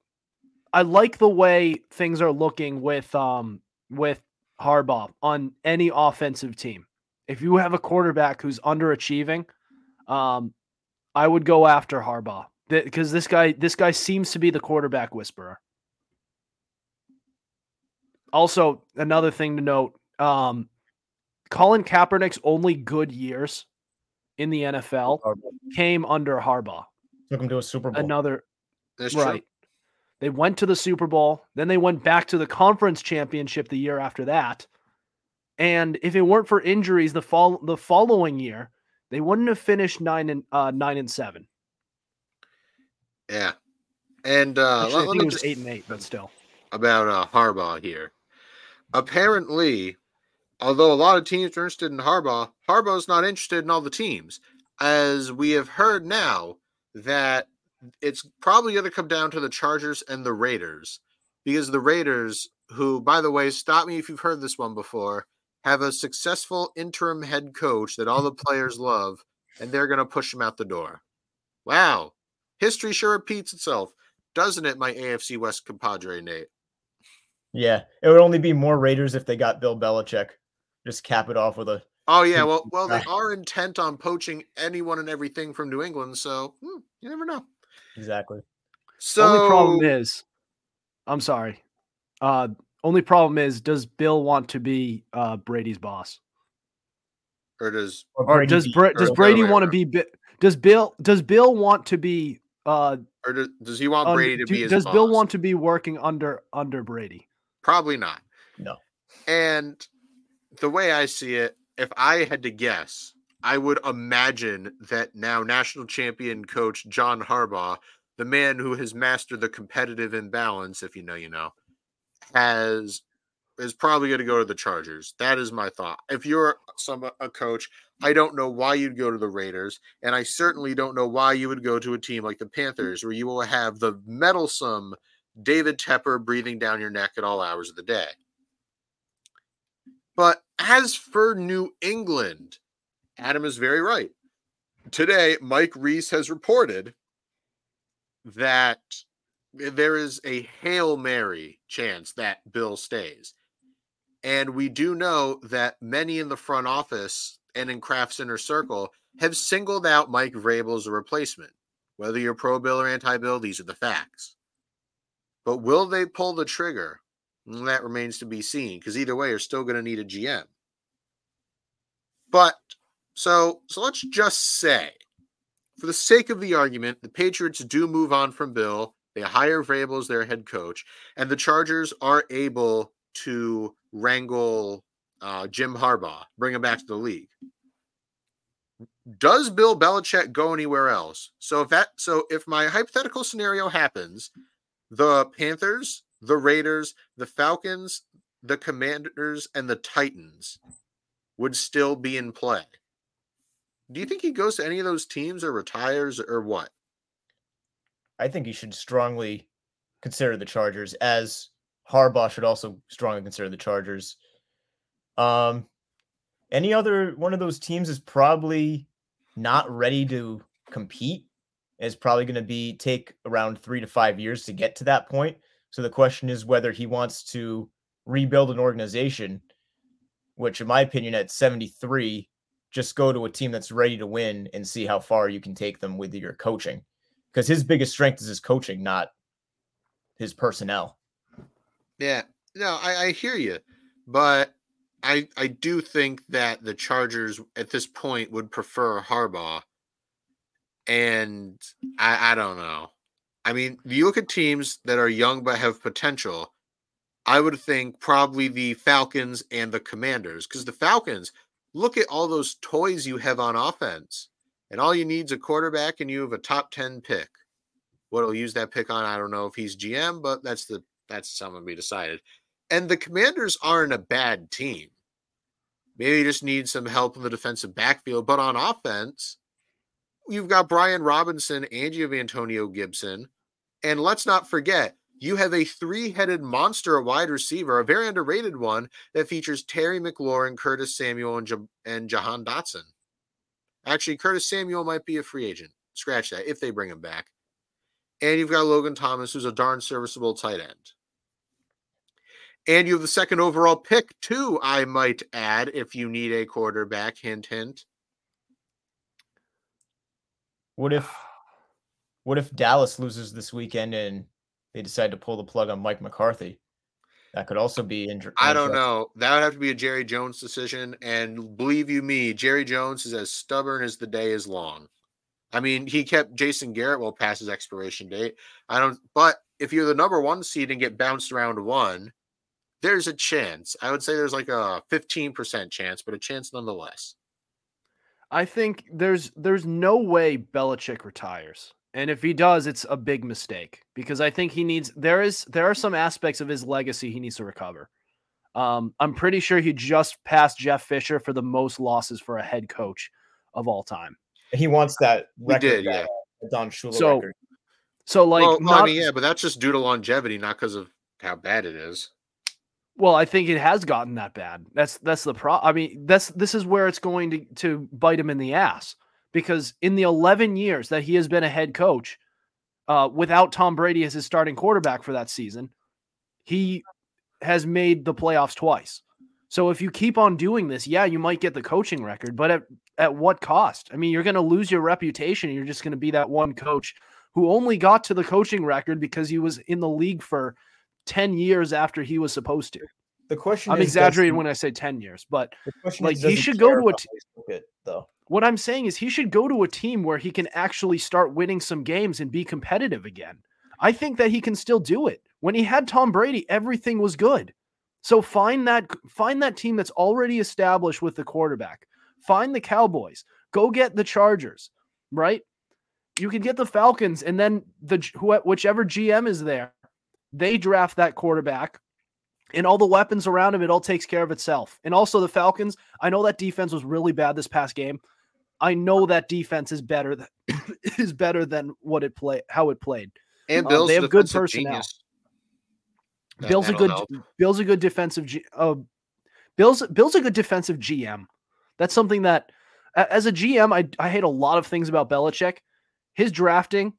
I like the way things are looking with um with Harbaugh on any offensive team. If you have a quarterback who's underachieving, um, I would go after Harbaugh because this guy this guy seems to be the quarterback whisperer. Also, another thing to note: um, Colin Kaepernick's only good years in the NFL came under Harbaugh. Took him to a Super Bowl. Another That's right. true. They went to the Super Bowl, then they went back to the conference championship the year after that. And if it weren't for injuries the fall the following year, they wouldn't have finished nine and uh, nine and seven. Yeah. And uh, Actually, let, I think it was just eight and eight, but still. about uh, Harbaugh here. Apparently, although a lot of teams are interested in Harbaugh, Harbaugh's not interested in all the teams. As we have heard now that it's probably going to come down to the Chargers and the Raiders because the Raiders, who, by the way, stop me if you've heard this one before, have a successful interim head coach that all the players love, and they're going to push him out the door. Wow. History sure repeats itself, doesn't it, my AFC West compadre, Nate? Yeah, it would only be more Raiders if they got Bill Belichick. Just cap it off with a. Oh yeah, well, well, they are intent on poaching anyone and everything from New England, so hmm, you never know. Exactly. So only problem is, I'm sorry. Uh, only problem is, does Bill want to be uh, Brady's boss, or does or Brady does Bra- does Brady Delaware. want to be? Bi- Does Bill does Bill want to be? Uh, or does, does he want un- Brady to do- be his does Bill want to be working under under Brady? Probably not. No. And the way I see it, if I had to guess, I would imagine that now national champion coach John Harbaugh, the man who has mastered the competitive imbalance, if you know, you know, has is probably going to go to the Chargers. That is my thought. If you're some a coach, I don't know why you'd go to the Raiders, and I certainly don't know why you would go to a team like the Panthers, where you will have the meddlesome David Tepper breathing down your neck at all hours of the day. But as for New England, Adam is very right. Today, Mike Reiss has reported that Eh, there is a Hail Mary chance that Bill stays. And we do know that many in the front office and in Kraft's inner circle have singled out Mike Vrabel as a replacement. Whether you're pro Bill or anti Bill, these are the facts. But will they pull the trigger? Mm, that remains to be seen because either way, you're still going to need a GM. But so so let's just say, for the sake of the argument, the Patriots do move on from Bill. They hire Vrabel as their head coach, and the Chargers are able to wrangle uh, Jim Harbaugh, bring him back to the league. Does Bill Belichick go anywhere else? So if that so if my hypothetical scenario happens, the Panthers, the Raiders, the Falcons, the Commanders, and the Titans would still be in play. Do you think he goes to any of those teams or retires or what? I think he should strongly consider the Chargers, as Harbaugh should also strongly consider the Chargers. Um, any other one of those teams is probably not ready to compete. Is probably going to be take around three to five years to get to that point. So the question is whether he wants to rebuild an organization, which, in my opinion, at 73, just go to a team that's ready to win and see how far you can take them with your coaching. Because his biggest strength is his coaching, not his personnel. Yeah, no, I, I hear you, but I I do think that the Chargers at this point would prefer Harbaugh, and I I don't know. I mean, you look at teams that are young but have potential, I would think probably the Falcons and the Commanders, because the Falcons look at all those toys you have on offense, and all you need is a quarterback, and you have a top ten pick. What he'll use that pick on, I don't know if he's GM, but that's the that's something to be decided. And the Commanders aren't a bad team. Maybe you just need some help in the defensive backfield, but on offense, you've got Brian Robinson and you have Antonio Gibson. And let's not forget, you have a three-headed monster wide receiver, a very underrated one that features Terry McLaurin, Curtis Samuel, and, J- and Jahan Dotson. Actually, Curtis Samuel might be a free agent. Scratch that if they bring him back. And you've got Logan Thomas, who's a darn serviceable tight end. And you have the second overall pick, too, I might add, if you need a quarterback. Hint, hint. What if what if Dallas loses this weekend and they decide to pull the plug on Mike McCarthy? That could also be injured. I don't know. That would have to be a Jerry Jones decision. And believe you me, Jerry Jones is as stubborn as the day is long. I mean, he kept Jason Garrett well past his expiration date. I don't, but if you're the number one seed and get bounced around one, there's a chance. I would say there's like a 15% chance, but a chance nonetheless. I think there's there's no way Belichick retires. And if he does, it's a big mistake because I think he needs there is there are some aspects of his legacy he needs to recover. Um, I'm pretty sure he just passed Jeff Fisher for the most losses for a head coach of all time. He wants that record, did, that, yeah. Don Shula So, record. So like well, not, I mean, yeah, but that's just due to longevity, not because of how bad it is. Well, I think it has gotten that bad. That's that's the pro. I mean, that's this is where it's going to to bite him in the ass because in the 11 years that he has been a head coach, uh, without Tom Brady as his starting quarterback for that season, he has made the playoffs twice. So if you keep on doing this, yeah, you might get the coaching record, but at at what cost? I mean, you're going to lose your reputation. You're just going to be that one coach who only got to the coaching record because he was in the league for 10 years after he was supposed to. The question I'm is, exaggerating when I say 10 years, but like, is, he should go to a how t- they book it, though. what I'm saying is he should go to a team where he can actually start winning some games and be competitive again. I think that he can still do it. When he had Tom Brady, everything was good. So find that find that team that's already established with the quarterback. Find the Cowboys. Go get the Chargers, right? You can get the Falcons and then the whichever GM is there, they draft that quarterback and all the weapons around him, it all takes care of itself. And also the Falcons, I know that defense was really bad this past game. I know that defense is better than is better than what it play how it played. And Uh, Bill's they a have good personnel. genius. Bill's a good help. Bill's a good defensive G, uh, Bill's Bill's a good defensive GM. That's something that as a GM I I hate a lot of things about Belichick. His drafting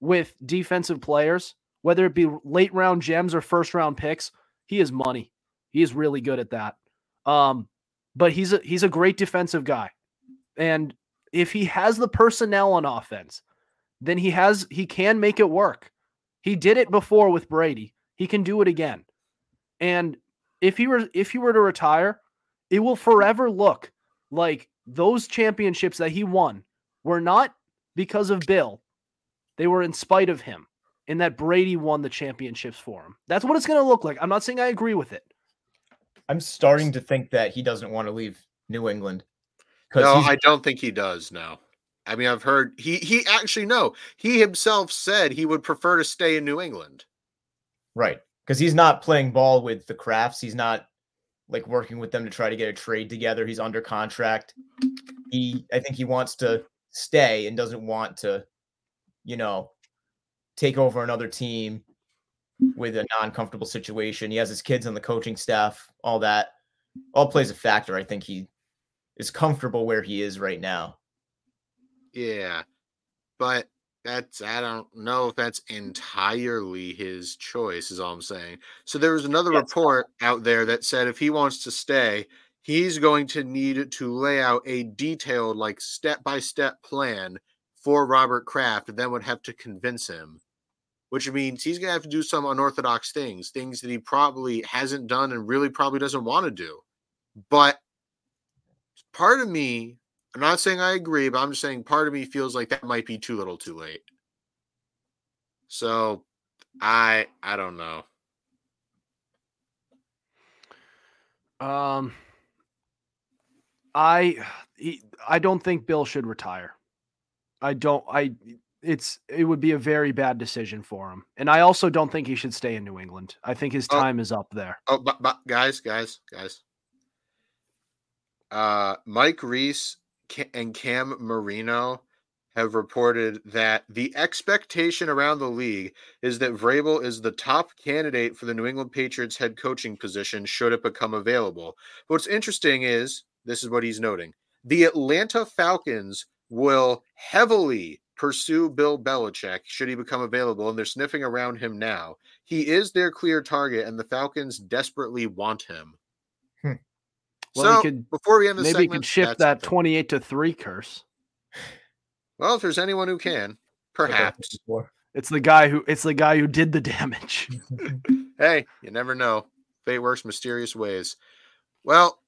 with defensive players, whether it be late round gems or first round picks, he is money. He is really good at that. Um, but he's a he's a great defensive guy. And if he has the personnel on offense, then he has he can make it work. He did it before with Brady. He can do it again. And if he were if he were to retire, it will forever look like those championships that he won were not because of Bill. They were in spite of him. And that Brady won the championships for him. That's what it's going to look like. I'm not saying I agree with it. I'm starting to think that he doesn't want to leave New England. No, I don't think he does now. I mean, I've heard he he actually no. He himself said he would prefer to stay in New England. Right. Because he's not playing ball with the Krafts. He's not like working with them to try to get a trade together. He's under contract. He I think he wants to stay and doesn't want to, you know, take over another team with a non-comfortable situation. He has his kids on the coaching staff, all that all plays a factor. I think he is comfortable where he is right now. Yeah. But that's I don't know if that's entirely his choice, is all I'm saying. So there was another Yes. report out there that said if he wants to stay, he's going to need to lay out a detailed, like step by step plan for Robert Kraft, and then would have to convince him. Which means he's gonna have to do some unorthodox things, things that he probably hasn't done and really probably doesn't want to do. But part of me I'm not saying I agree, but I'm just saying part of me feels like that might be too little too late. So I I don't know. Um, I I don't think Bill should retire. I don't. I it's it would be a very bad decision for him, and I also don't think he should stay in New England. I think his Oh. time is up there. Oh, but, but guys, guys, guys. Uh, Mike Reiss and Cam Marino have reported that the expectation around the league is that Vrabel is the top candidate for the New England Patriots head coaching position should it become available. What's interesting is this is what he's noting: the Atlanta Falcons will heavily pursue Bill Belichick should he become available, and they're sniffing around him now. He is their clear target, and the Falcons desperately want him. Hmm. Well, so could before we end the maybe segment, could shift that something. twenty-eight to three curse. Well, if there's anyone who can, Like I said perhaps. It's the guy who it's the guy who did the damage. hey, you never know. Fate works mysterious ways. Well,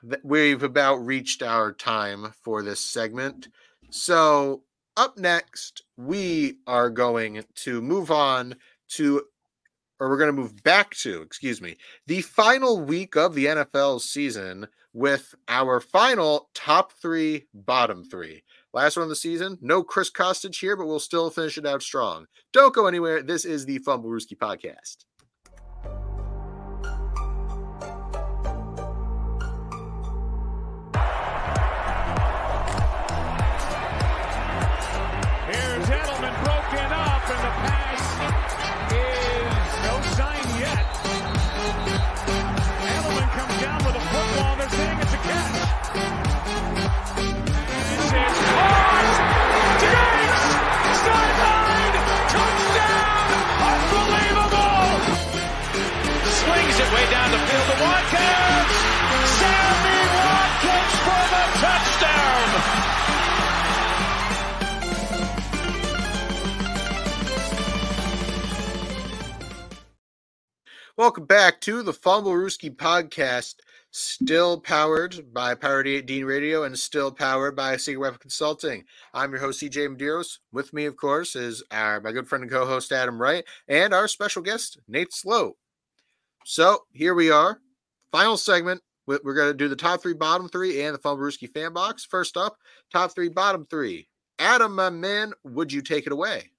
th- we've about reached our time for this segment. So, up next, we are going to move on to, or we're going to move back to, excuse me, the final week of the NFL season with our final top three, bottom three. Last one of the season, no Chris Costage here, but we'll still finish it out strong. Don't go anywhere. This is the Fumblerooski podcast. Welcome back to the Fumblerooski podcast, still powered by Power 8 Dean Radio and still powered by Secret Weapon Consulting. I'm your host, CJ Medeiros. With me, of course, is our my good friend and co-host Adam Wright and our special guest, Nate Sloat. So here we are, final segment. We- We're going to do the top three, bottom three, and the Fumblerooski fan box. First up, top three, bottom three. Adam, my man, would you take it away?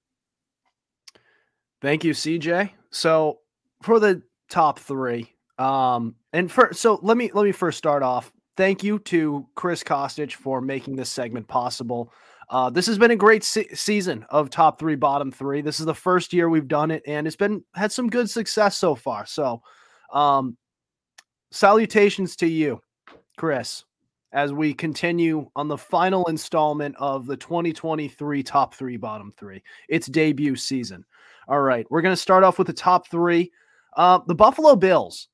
Thank you, CJ. So for the top three, um, and for so let me let me first start off. Thank you to Chris Kostic for making this segment possible. Uh, this has been a great se- season of top three, bottom three. This is the first year we've done it, and it's been had some good success so far. So, um, salutations to you, Chris, as we continue on the final installment of the 2023 top three, bottom three. It's debut season. All right, we're going to start off with the top three. Uh, the Buffalo Bills.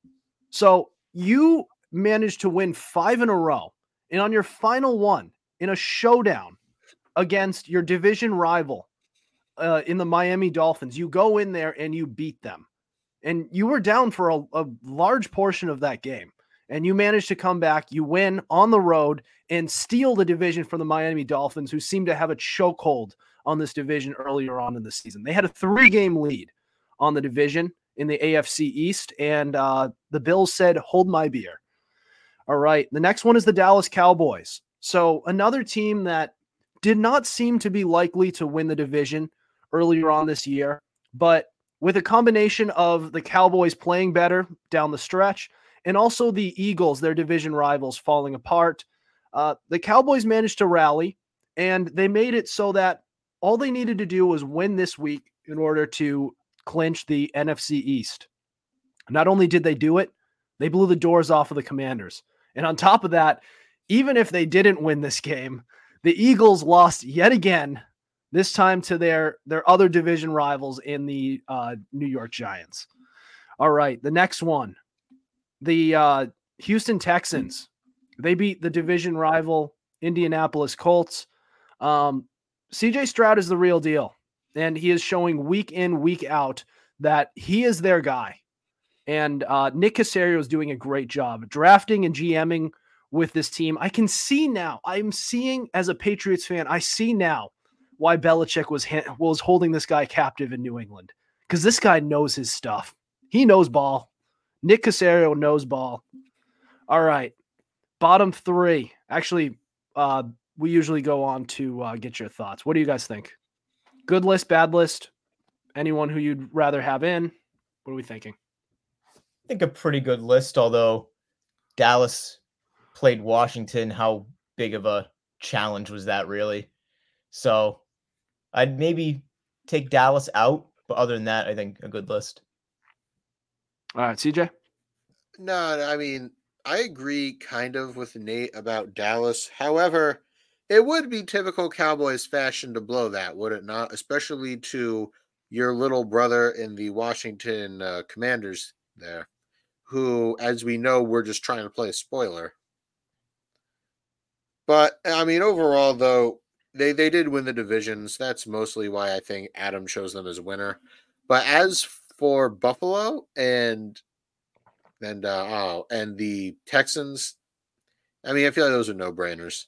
So you managed to win five in a row, and on your final one, in a showdown against your division rival uh, in the Miami Dolphins. You go in there and you beat them. And you were down for a, a large portion of that game. And you managed to come back. You win on the road and steal the division from the Miami Dolphins, who seemed to have a chokehold on this division earlier on in the season. They had a three game lead on the division in the AFC East, and uh, the Bills said, Hold my beer. All right. The next one is the Dallas Cowboys. So another team that did not seem to be likely to win the division earlier on this year, but with a combination of the Cowboys playing better down the stretch and also the Eagles, their division rivals, falling apart, uh, the Cowboys managed to rally and they made it so that all they needed to do was win this week in order to clinch the NFC East. Not only did they do it, they blew the doors off of the Commanders. And on top of that, even if they didn't win this game, the Eagles lost yet again, this time to their their other division rivals in the uh, New York Giants. All right, the next one, the uh, Houston Texans. They beat the division rival Indianapolis Colts. Um, CJ Stroud is the real deal, and he is showing week in week out that he is their guy. And uh, Nick Caserio is doing a great job drafting and GMing with this team. I can see now. I'm seeing as a Patriots fan. I see now why Belichick was ha- was holding this guy captive in New England because this guy knows his stuff. He knows ball. Nick Caserio knows ball. All right, bottom three. Actually, uh, we usually go on to uh, get your thoughts. What do you guys think? Good list, bad list. Anyone who you'd rather have in? What are we thinking? I think a pretty good list, although Dallas played Washington. How big of a challenge was that really? So I'd maybe take Dallas out, but other than that, I think a good list. All right, CJ. No, I mean, I agree kind of with Nate about Dallas. However, it would be typical Cowboys fashion to blow that, would it not? Especially to your little brother in the Washington uh, Commanders there, who, as we know, we're just trying to play a spoiler. But I mean, overall, though, they they did win the divisions. That's mostly why I think Adam chose them as winner. But as for Buffalo and and uh, oh, and the Texans, I mean, I feel like those are no brainers.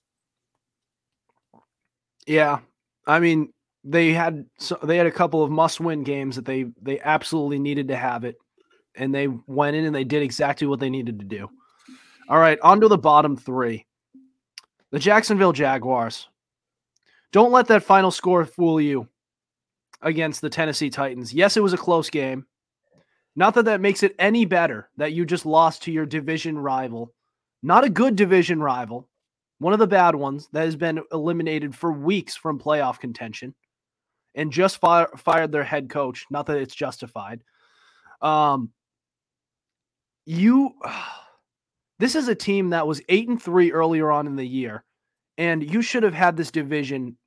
Yeah, I mean, they had so they had a couple of must-win games that they they absolutely needed to have it, and they went in and they did exactly what they needed to do. All right, on to the bottom three. The Jacksonville Jaguars. Don't let that final score fool you against the Tennessee Titans. Yes, it was a close game. Not that that makes it any better that you just lost to your division rival. Not a good division rival, one of the bad ones that has been eliminated for weeks from playoff contention and just fire, fired their head coach. Not that it's justified. Um, you, this is a team that was eight and three earlier on in the year, and you should have had this division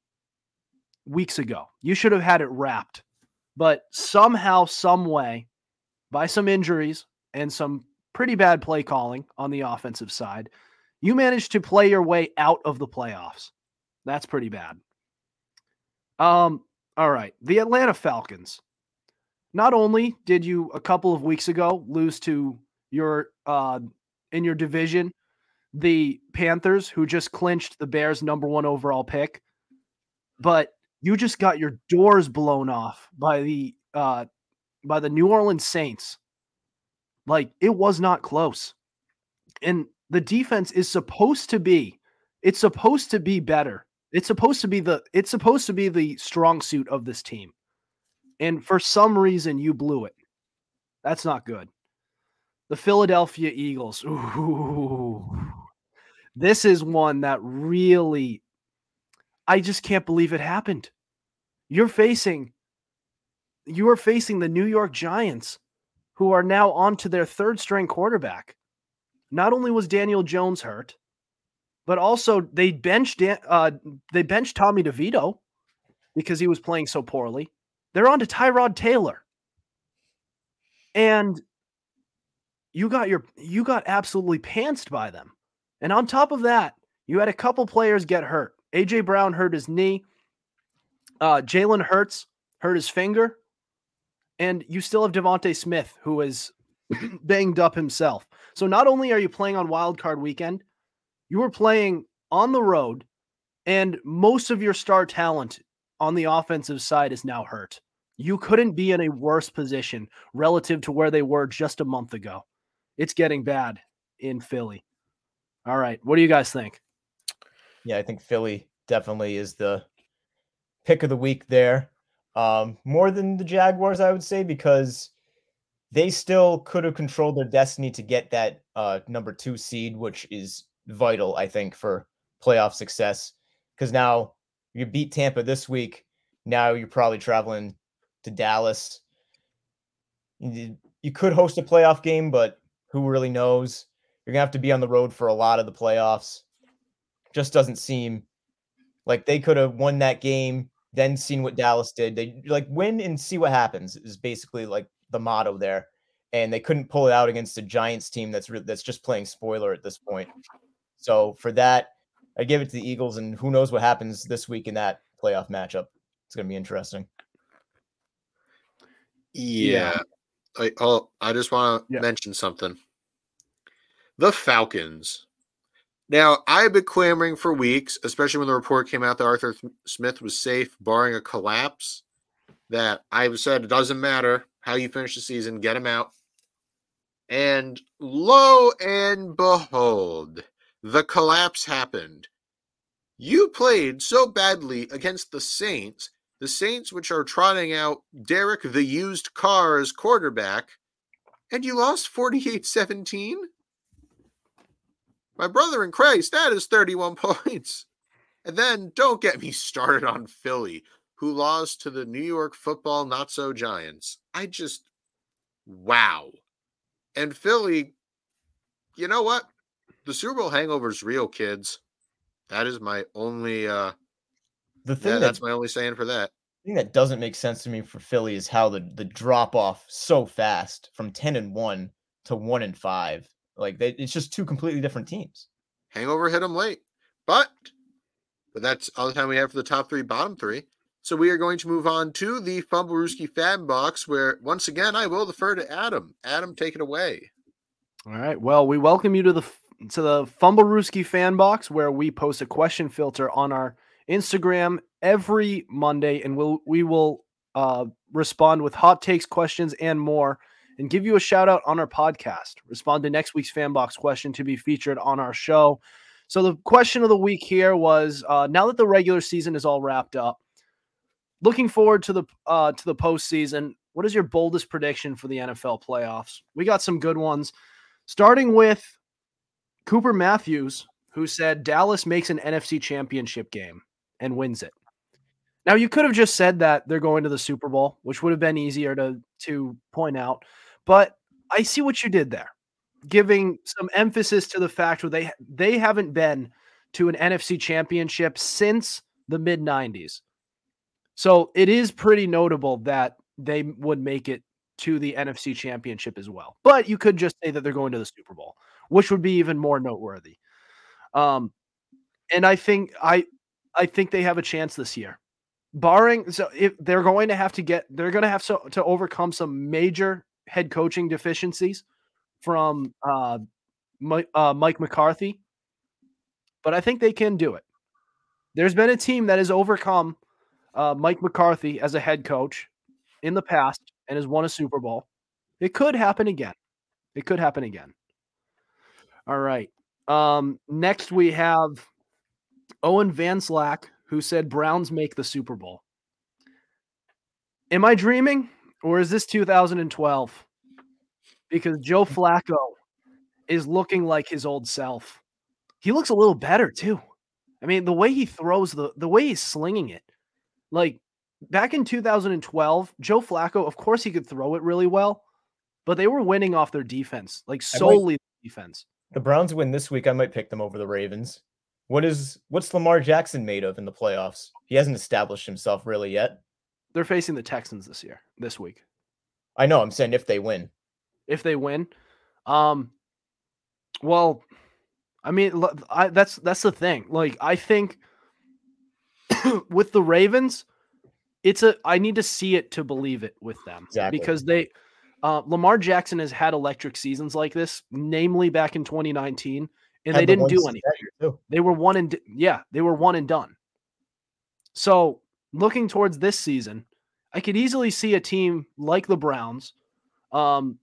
weeks ago. You should have had it wrapped. But somehow, some way, by some injuries and some pretty bad play calling on the offensive side, you managed to play your way out of the playoffs. That's pretty bad. Um, all right. The Atlanta Falcons. Not only did you a couple of weeks ago lose to your uh in your division, the Panthers, who just clinched the Bears' number one overall pick, but you just got your doors blown off by the uh by the New Orleans Saints. Like it was not close. And the defense is supposed to be it's supposed to be better. It's supposed to be the it's supposed to be the strong suit of this team. And for some reason you blew it. That's not good. The Philadelphia Eagles. Ooh. This is one that really I just can't believe it happened. You're facing you are facing the New York Giants, who are now on to their third string quarterback. Not only was Daniel Jones hurt, but also they benched uh, they benched Tommy DeVito because he was playing so poorly. They're on to Tyrod Taylor, and you got your you got absolutely pantsed by them. And on top of that, you had a couple players get hurt. AJ Brown hurt his knee. Uh, Jalen Hurts hurt his finger, and you still have DeVonta Smith who is banged up himself. So not only are you playing on Wild Card Weekend, you are playing on the road, and most of your star talent on the offensive side is now hurt. You couldn't be in a worse position relative to where they were just a month ago. It's getting bad in Philly. All right. What do you guys think? Yeah, I think Philly definitely is the pick of the week there. Um, more than the Jaguars, I would say, because they still could have controlled their destiny to get that uh, number two seed, which is vital, I think, for playoff success. Because now you beat Tampa this week. Now you're probably traveling to Dallas. You, you could host a playoff game, but who really knows? You're gonna have to be on the road for a lot of the playoffs. Just doesn't seem like they could have won that game, then seen what Dallas did. They like win and see what happens is basically like the motto there. And they couldn't pull it out against a Giants team that's re- that's just playing spoiler at this point. So for that, I give it to the Eagles, and who knows what happens this week in that playoff matchup. It's gonna be interesting. Yeah. I, oh, I just want to Yeah. mention something. The Falcons. Now, I've been clamoring for weeks, especially when the report came out that Arthur Smith was safe, barring a collapse, that I've said it doesn't matter how you finish the season, get him out. And lo and behold, the collapse happened. You played so badly against the Saints the Saints, which are trotting out Derek the used car as quarterback, and you lost 48 17? My brother in Christ, that is 31 points. And then don't get me started on Philly, who lost to the New York football not so giants. I just, wow. And Philly, you know what? The Super Bowl hangover is real, kids. That is my only, uh, The thing yeah, that that's my only saying for that. thing that doesn't make sense to me for Philly is how the the drop off so fast from ten and one to one and five. Like they, it's just two completely different teams. Hangover hit them late. But but that's all the time we have for the top three, bottom three. So we are going to move on to the Fumblerooski Fab Box, where once again I will defer to Adam. Adam, take it away. All right. Well, we welcome you to the to the Fumblerooski fan box where we post a question filter on our Instagram every Monday, and we'll we will uh, respond with hot takes, questions, and more, and give you a shout out on our podcast. Respond to next week's fan box question to be featured on our show. So the question of the week here was: uh, Now that the regular season is all wrapped up, looking forward to the uh, to the postseason. What is your boldest prediction for the NFL playoffs? We got some good ones starting with Cooper Matthews, who said Dallas makes an NFC championship game and wins it. Now, you could have just said that they're going to the Super Bowl, which would have been easier to, to point out. But I see what you did there, giving some emphasis to the fact that they they haven't been to an NFC championship since the mid 90s. So it is pretty notable that they would make it to the NFC championship as well. But you could just say that they're going to the Super Bowl, which would be even more noteworthy. Um, and I think I I think they have a chance this year. Barring so if they're going to have to get they're going to have so to overcome some major head coaching deficiencies from uh, uh, Mike McCarthy, but I think they can do it. There's been a team that has overcome uh, Mike McCarthy as a head coach in the past and has won a Super Bowl. It could happen again. It could happen again. All right. Um, next we have Owen Van Slack, who said Browns make the Super Bowl. Am I dreaming or is this 2012? Because Joe Flacco is looking like his old self. He looks a little better too. I mean, the way he throws the the way he's slinging it. Like back in 2012, Joe Flacco, of course he could throw it really well, but they were winning off their defense, like I might- solely defense. The Browns win this week. I might pick them over the Ravens. What is what's Lamar Jackson made of in the playoffs? He hasn't established himself really yet. They're facing the Texans this year, this week. I know. I'm saying if they win, If they win, um, well, I mean, I, that's that's the thing. Like, I think with the Ravens, it's a I need to see it to believe it with them Exactly. because they uh, Lamar Jackson has had electric seasons like this, namely back in 2019, and they the didn't do anything. that year, too. They were one and yeah, they were one and done. So looking towards this season, I could easily see a team like the Browns, um,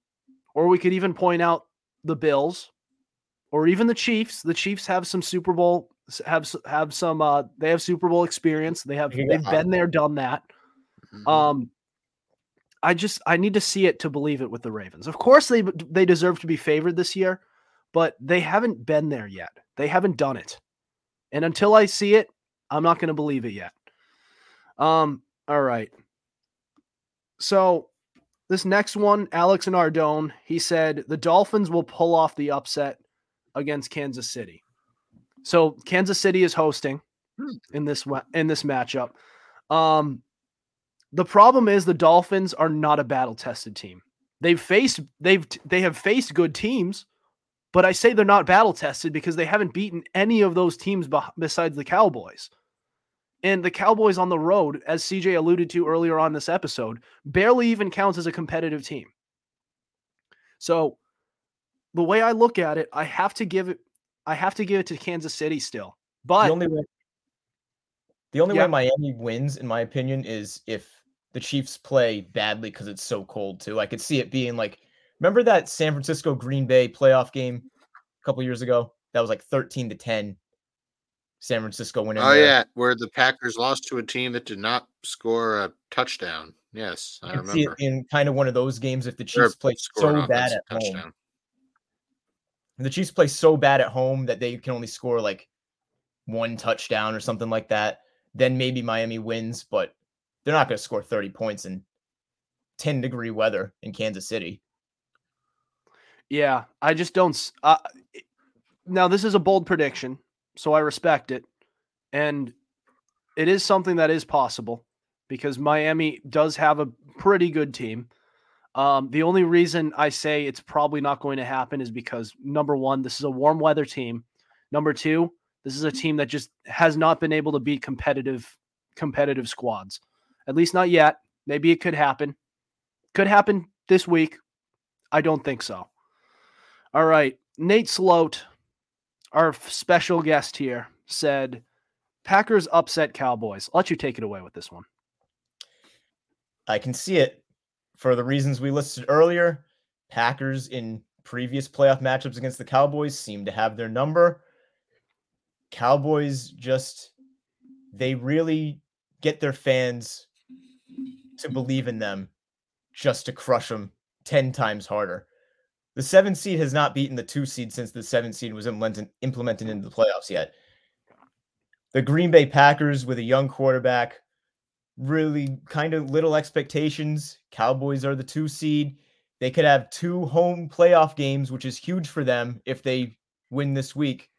or we could even point out the Bills, or even the Chiefs. The Chiefs have some Super Bowl have have some uh they have Super Bowl experience. They have can they've been there, done that. Mhm. Um, I just I need to see it to believe it with the Ravens. Of course, they they deserve to be favored this year, but they haven't been there yet. They haven't done it, and until I see it, I'm not going to believe it yet. Um. All right. So this next one, Alex and Ardone, he said the Dolphins will pull off the upset against Kansas City. So Kansas City is hosting Hmm. in this in this matchup. Um, the problem is the Dolphins are not a battle tested team. They've faced they've they have faced good teams, but I say they're not battle tested because they haven't beaten any of those teams besides the Cowboys. And the Cowboys on the road, as CJ alluded to earlier on this episode, barely even counts as a competitive team. So the way I look at it, I have to give it I have to give it to Kansas City still. But the only way the only Yeah. way Miami wins, in my opinion, is if the Chiefs play badly because it's so cold too. I could see it being like remember that San Francisco Green Bay playoff game a couple years ago? That was like 13 to 10. San Francisco went in Oh there. yeah, where the Packers lost to a team that did not score a touchdown. Yes, I I could see it remember. in kind of one of those games if the Or Chiefs play so bad at home. touchdown. If the Chiefs play so bad at home that they can only score like one touchdown or something like that, then maybe Miami wins, but they're not going to score 30 points in 10 degree weather in Kansas City. Yeah, I just don't. Uh, now, this is a bold prediction, so I respect it, and it is something that is possible because Miami does have a pretty good team. Um, the only reason I say it's probably not going to happen is because number one, this is a warm weather team. Number two, this is a team that just has not been able to beat competitive competitive squads. At least not yet. Maybe it could happen. Could happen this week. I don't think so. All right. Nate Sloat, our special guest here, said Packers upset Cowboys. I'll let you take it away with this one. I can see it for the reasons we listed earlier. Packers in previous playoff matchups against the Cowboys seem to have their number. Cowboys just they really get their fans to believe in them just to crush them 10 times harder. The 7 seed has not beaten the 2 seed since the 7 seed was implemented implemented into the playoffs yet. The Green Bay Packers with a young quarterback really kind of little expectations. Cowboys are the two seed. They could have two home playoff games, which is huge for them if they win this week.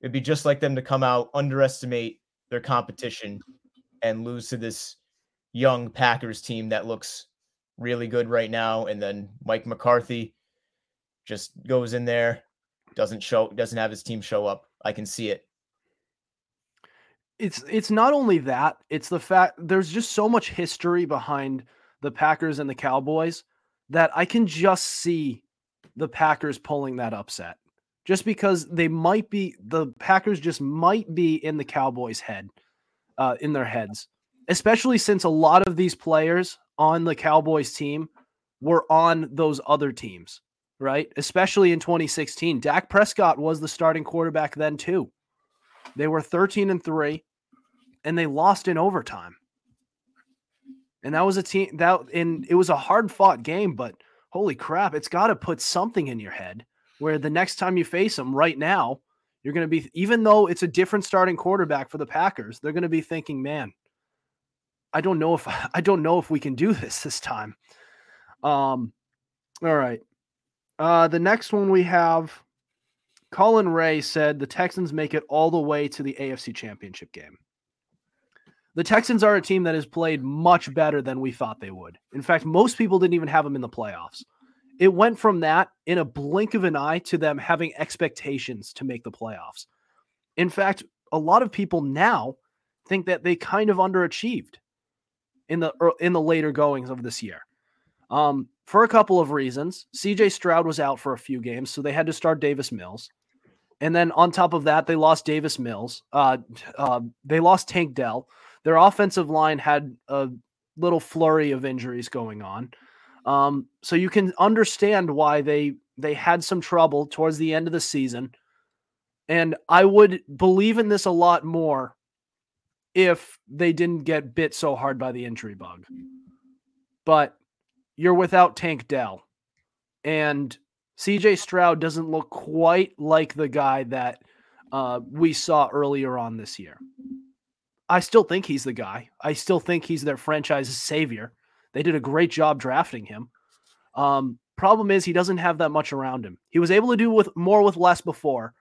It'd be just like them to come out, underestimate their competition, and lose to this young Packers team that looks really good right now. And then Mike McCarthy just goes in there, doesn't show, doesn't have his team show up. I can see it. It's it's not only that, it's the fact there's just so much history behind the Packers and the Cowboys that I can just see the Packers pulling that upset. Just because they might be the Packers just might be in the Cowboys' head, uh, in their heads. Especially since a lot of these players on the Cowboys team were on those other teams, right? Especially in 2016. Dak Prescott was the starting quarterback then too. They were 13 and 3 and they lost in overtime. And that was a team that and it was a hard fought game, but holy crap, it's got to put something in your head where the next time you face them right now, you're going to be even though it's a different starting quarterback for the Packers, they're going to be thinking, "Man, I don't know if I don't know if we can do this this time." Um all right. Uh the next one we have Colin Ray said the Texans make it all the way to the AFC Championship game. The Texans are a team that has played much better than we thought they would. In fact, most people didn't even have them in the playoffs. It went from that in a blink of an eye to them having expectations to make the playoffs. In fact, a lot of people now think that they kind of underachieved in the in the later goings of this year. Um, for a couple of reasons. CJ Stroud was out for a few games, so they had to start Davis Mills. And then on top of that, they lost Davis Mills. Uh, uh, they lost Tank Dell. Their offensive line had a little flurry of injuries going on. Um, so you can understand why they they had some trouble towards the end of the season. And I would believe in this a lot more if they didn't get bit so hard by the injury bug. But you're without Tank Dell. And CJ Stroud doesn't look quite like the guy that uh, we saw earlier on this year. I still think he's the guy. I still think he's their franchise's savior. They did a great job drafting him. Um, problem is he doesn't have that much around him. He was able to do with more with less before,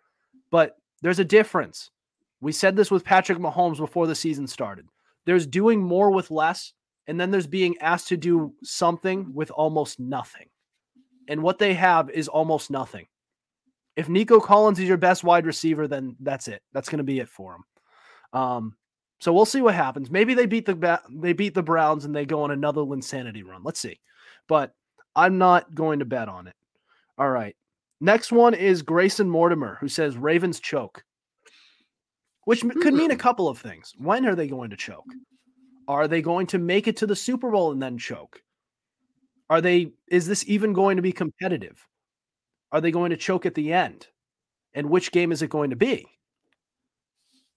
but there's a difference. We said this with Patrick Mahomes before the season started. There's doing more with less, and then there's being asked to do something with almost nothing. And what they have is almost nothing. If Nico Collins is your best wide receiver, then that's it. That's going to be it for him. Um, so we'll see what happens. Maybe they beat the they beat the Browns and they go on another insanity run. Let's see. But I'm not going to bet on it. All right. Next one is Grayson Mortimer, who says Ravens choke, which could mean a couple of things. When are they going to choke? Are they going to make it to the Super Bowl and then choke? Are they? Is this even going to be competitive? Are they going to choke at the end? And which game is it going to be?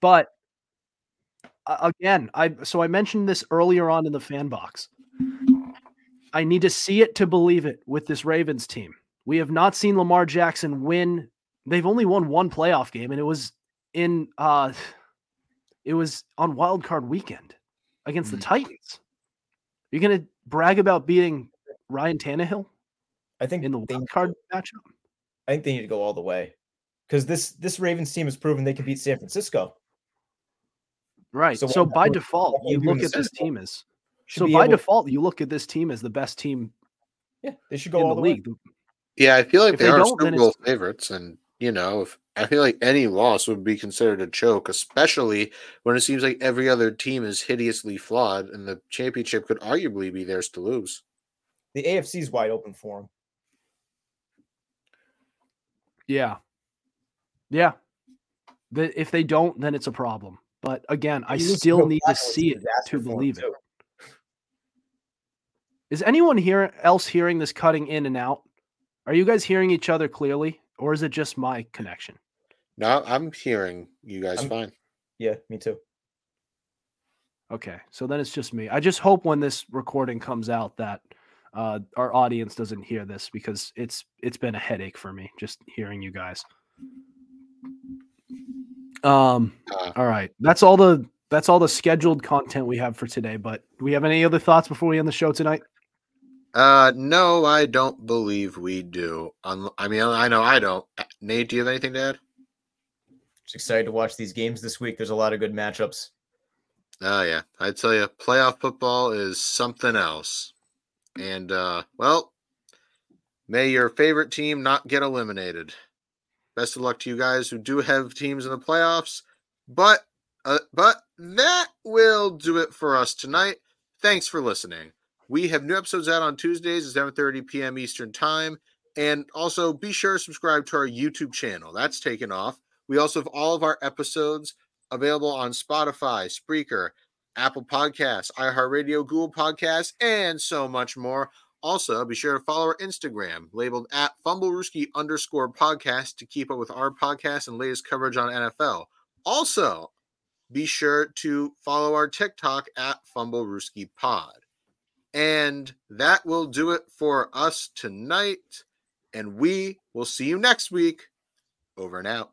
But again, I so I mentioned this earlier on in the fan box. I need to see it to believe it with this Ravens team. We have not seen Lamar Jackson win. They've only won one playoff game, and it was in uh it was on wild card weekend against the Mm. Titans. You're gonna brag about beating Ryan Tannehill I think in the they, wild card matchup? I think they need to go all the way because this this Ravens team has proven they can beat San Francisco. Right. So So, by what- default, you look at this team as so by able- default, you look at this team as the best team yeah, they should go in all the the, league. Yeah, I feel like If they, they are don't, Super Bowl favorites, and you know, if I feel like any loss would be considered a choke, especially when it seems like every other team is hideously flawed, and the championship could arguably be theirs to lose. Way. The AFC is wide open for them. Yeah. Yeah. The, if they don't, then it's a problem. But again, I still need to see it to believe it. Is anyone here else hearing this cutting in and out? Are you guys hearing each other clearly, or is it just my connection? No, I'm hearing you guys I'm- fine. Yeah, me too. Okay, so then it's just me. I just hope when this recording comes out that uh, our audience doesn't hear this because it's it's been a headache for me just hearing you guys. Um. Uh, All right, that's all the that's all the scheduled content we have for today. But do we have any other thoughts before we end the show tonight? uh, no, I don't believe we do. Un- I mean, I know I don't. Uh, Nate, do you have anything to add? Just excited to watch these games this week. There's a lot of good matchups. Oh yeah, I tell you, playoff football is something else. And uh, well, may your favorite team not get eliminated. Best of luck to you guys who do have teams in the playoffs. But uh, but that will do it for us tonight. Thanks for listening. We have new episodes out on Tuesdays at 7:30 p.m. Eastern Time. And also be sure to subscribe to our YouTube channel. That's taken off. We also have all of our episodes available on Spotify, Spreaker, Apple Podcasts, iHeartRadio, Google Podcasts, and so much more. Also, be sure to follow our Instagram, labeled at Fumblerooski underscore podcast, to keep up with our podcast and latest coverage on NFL. Also, be sure to follow our TikTok at Fumblerooski Pod. And that will do it for us tonight. And we will see you next week. Over and out.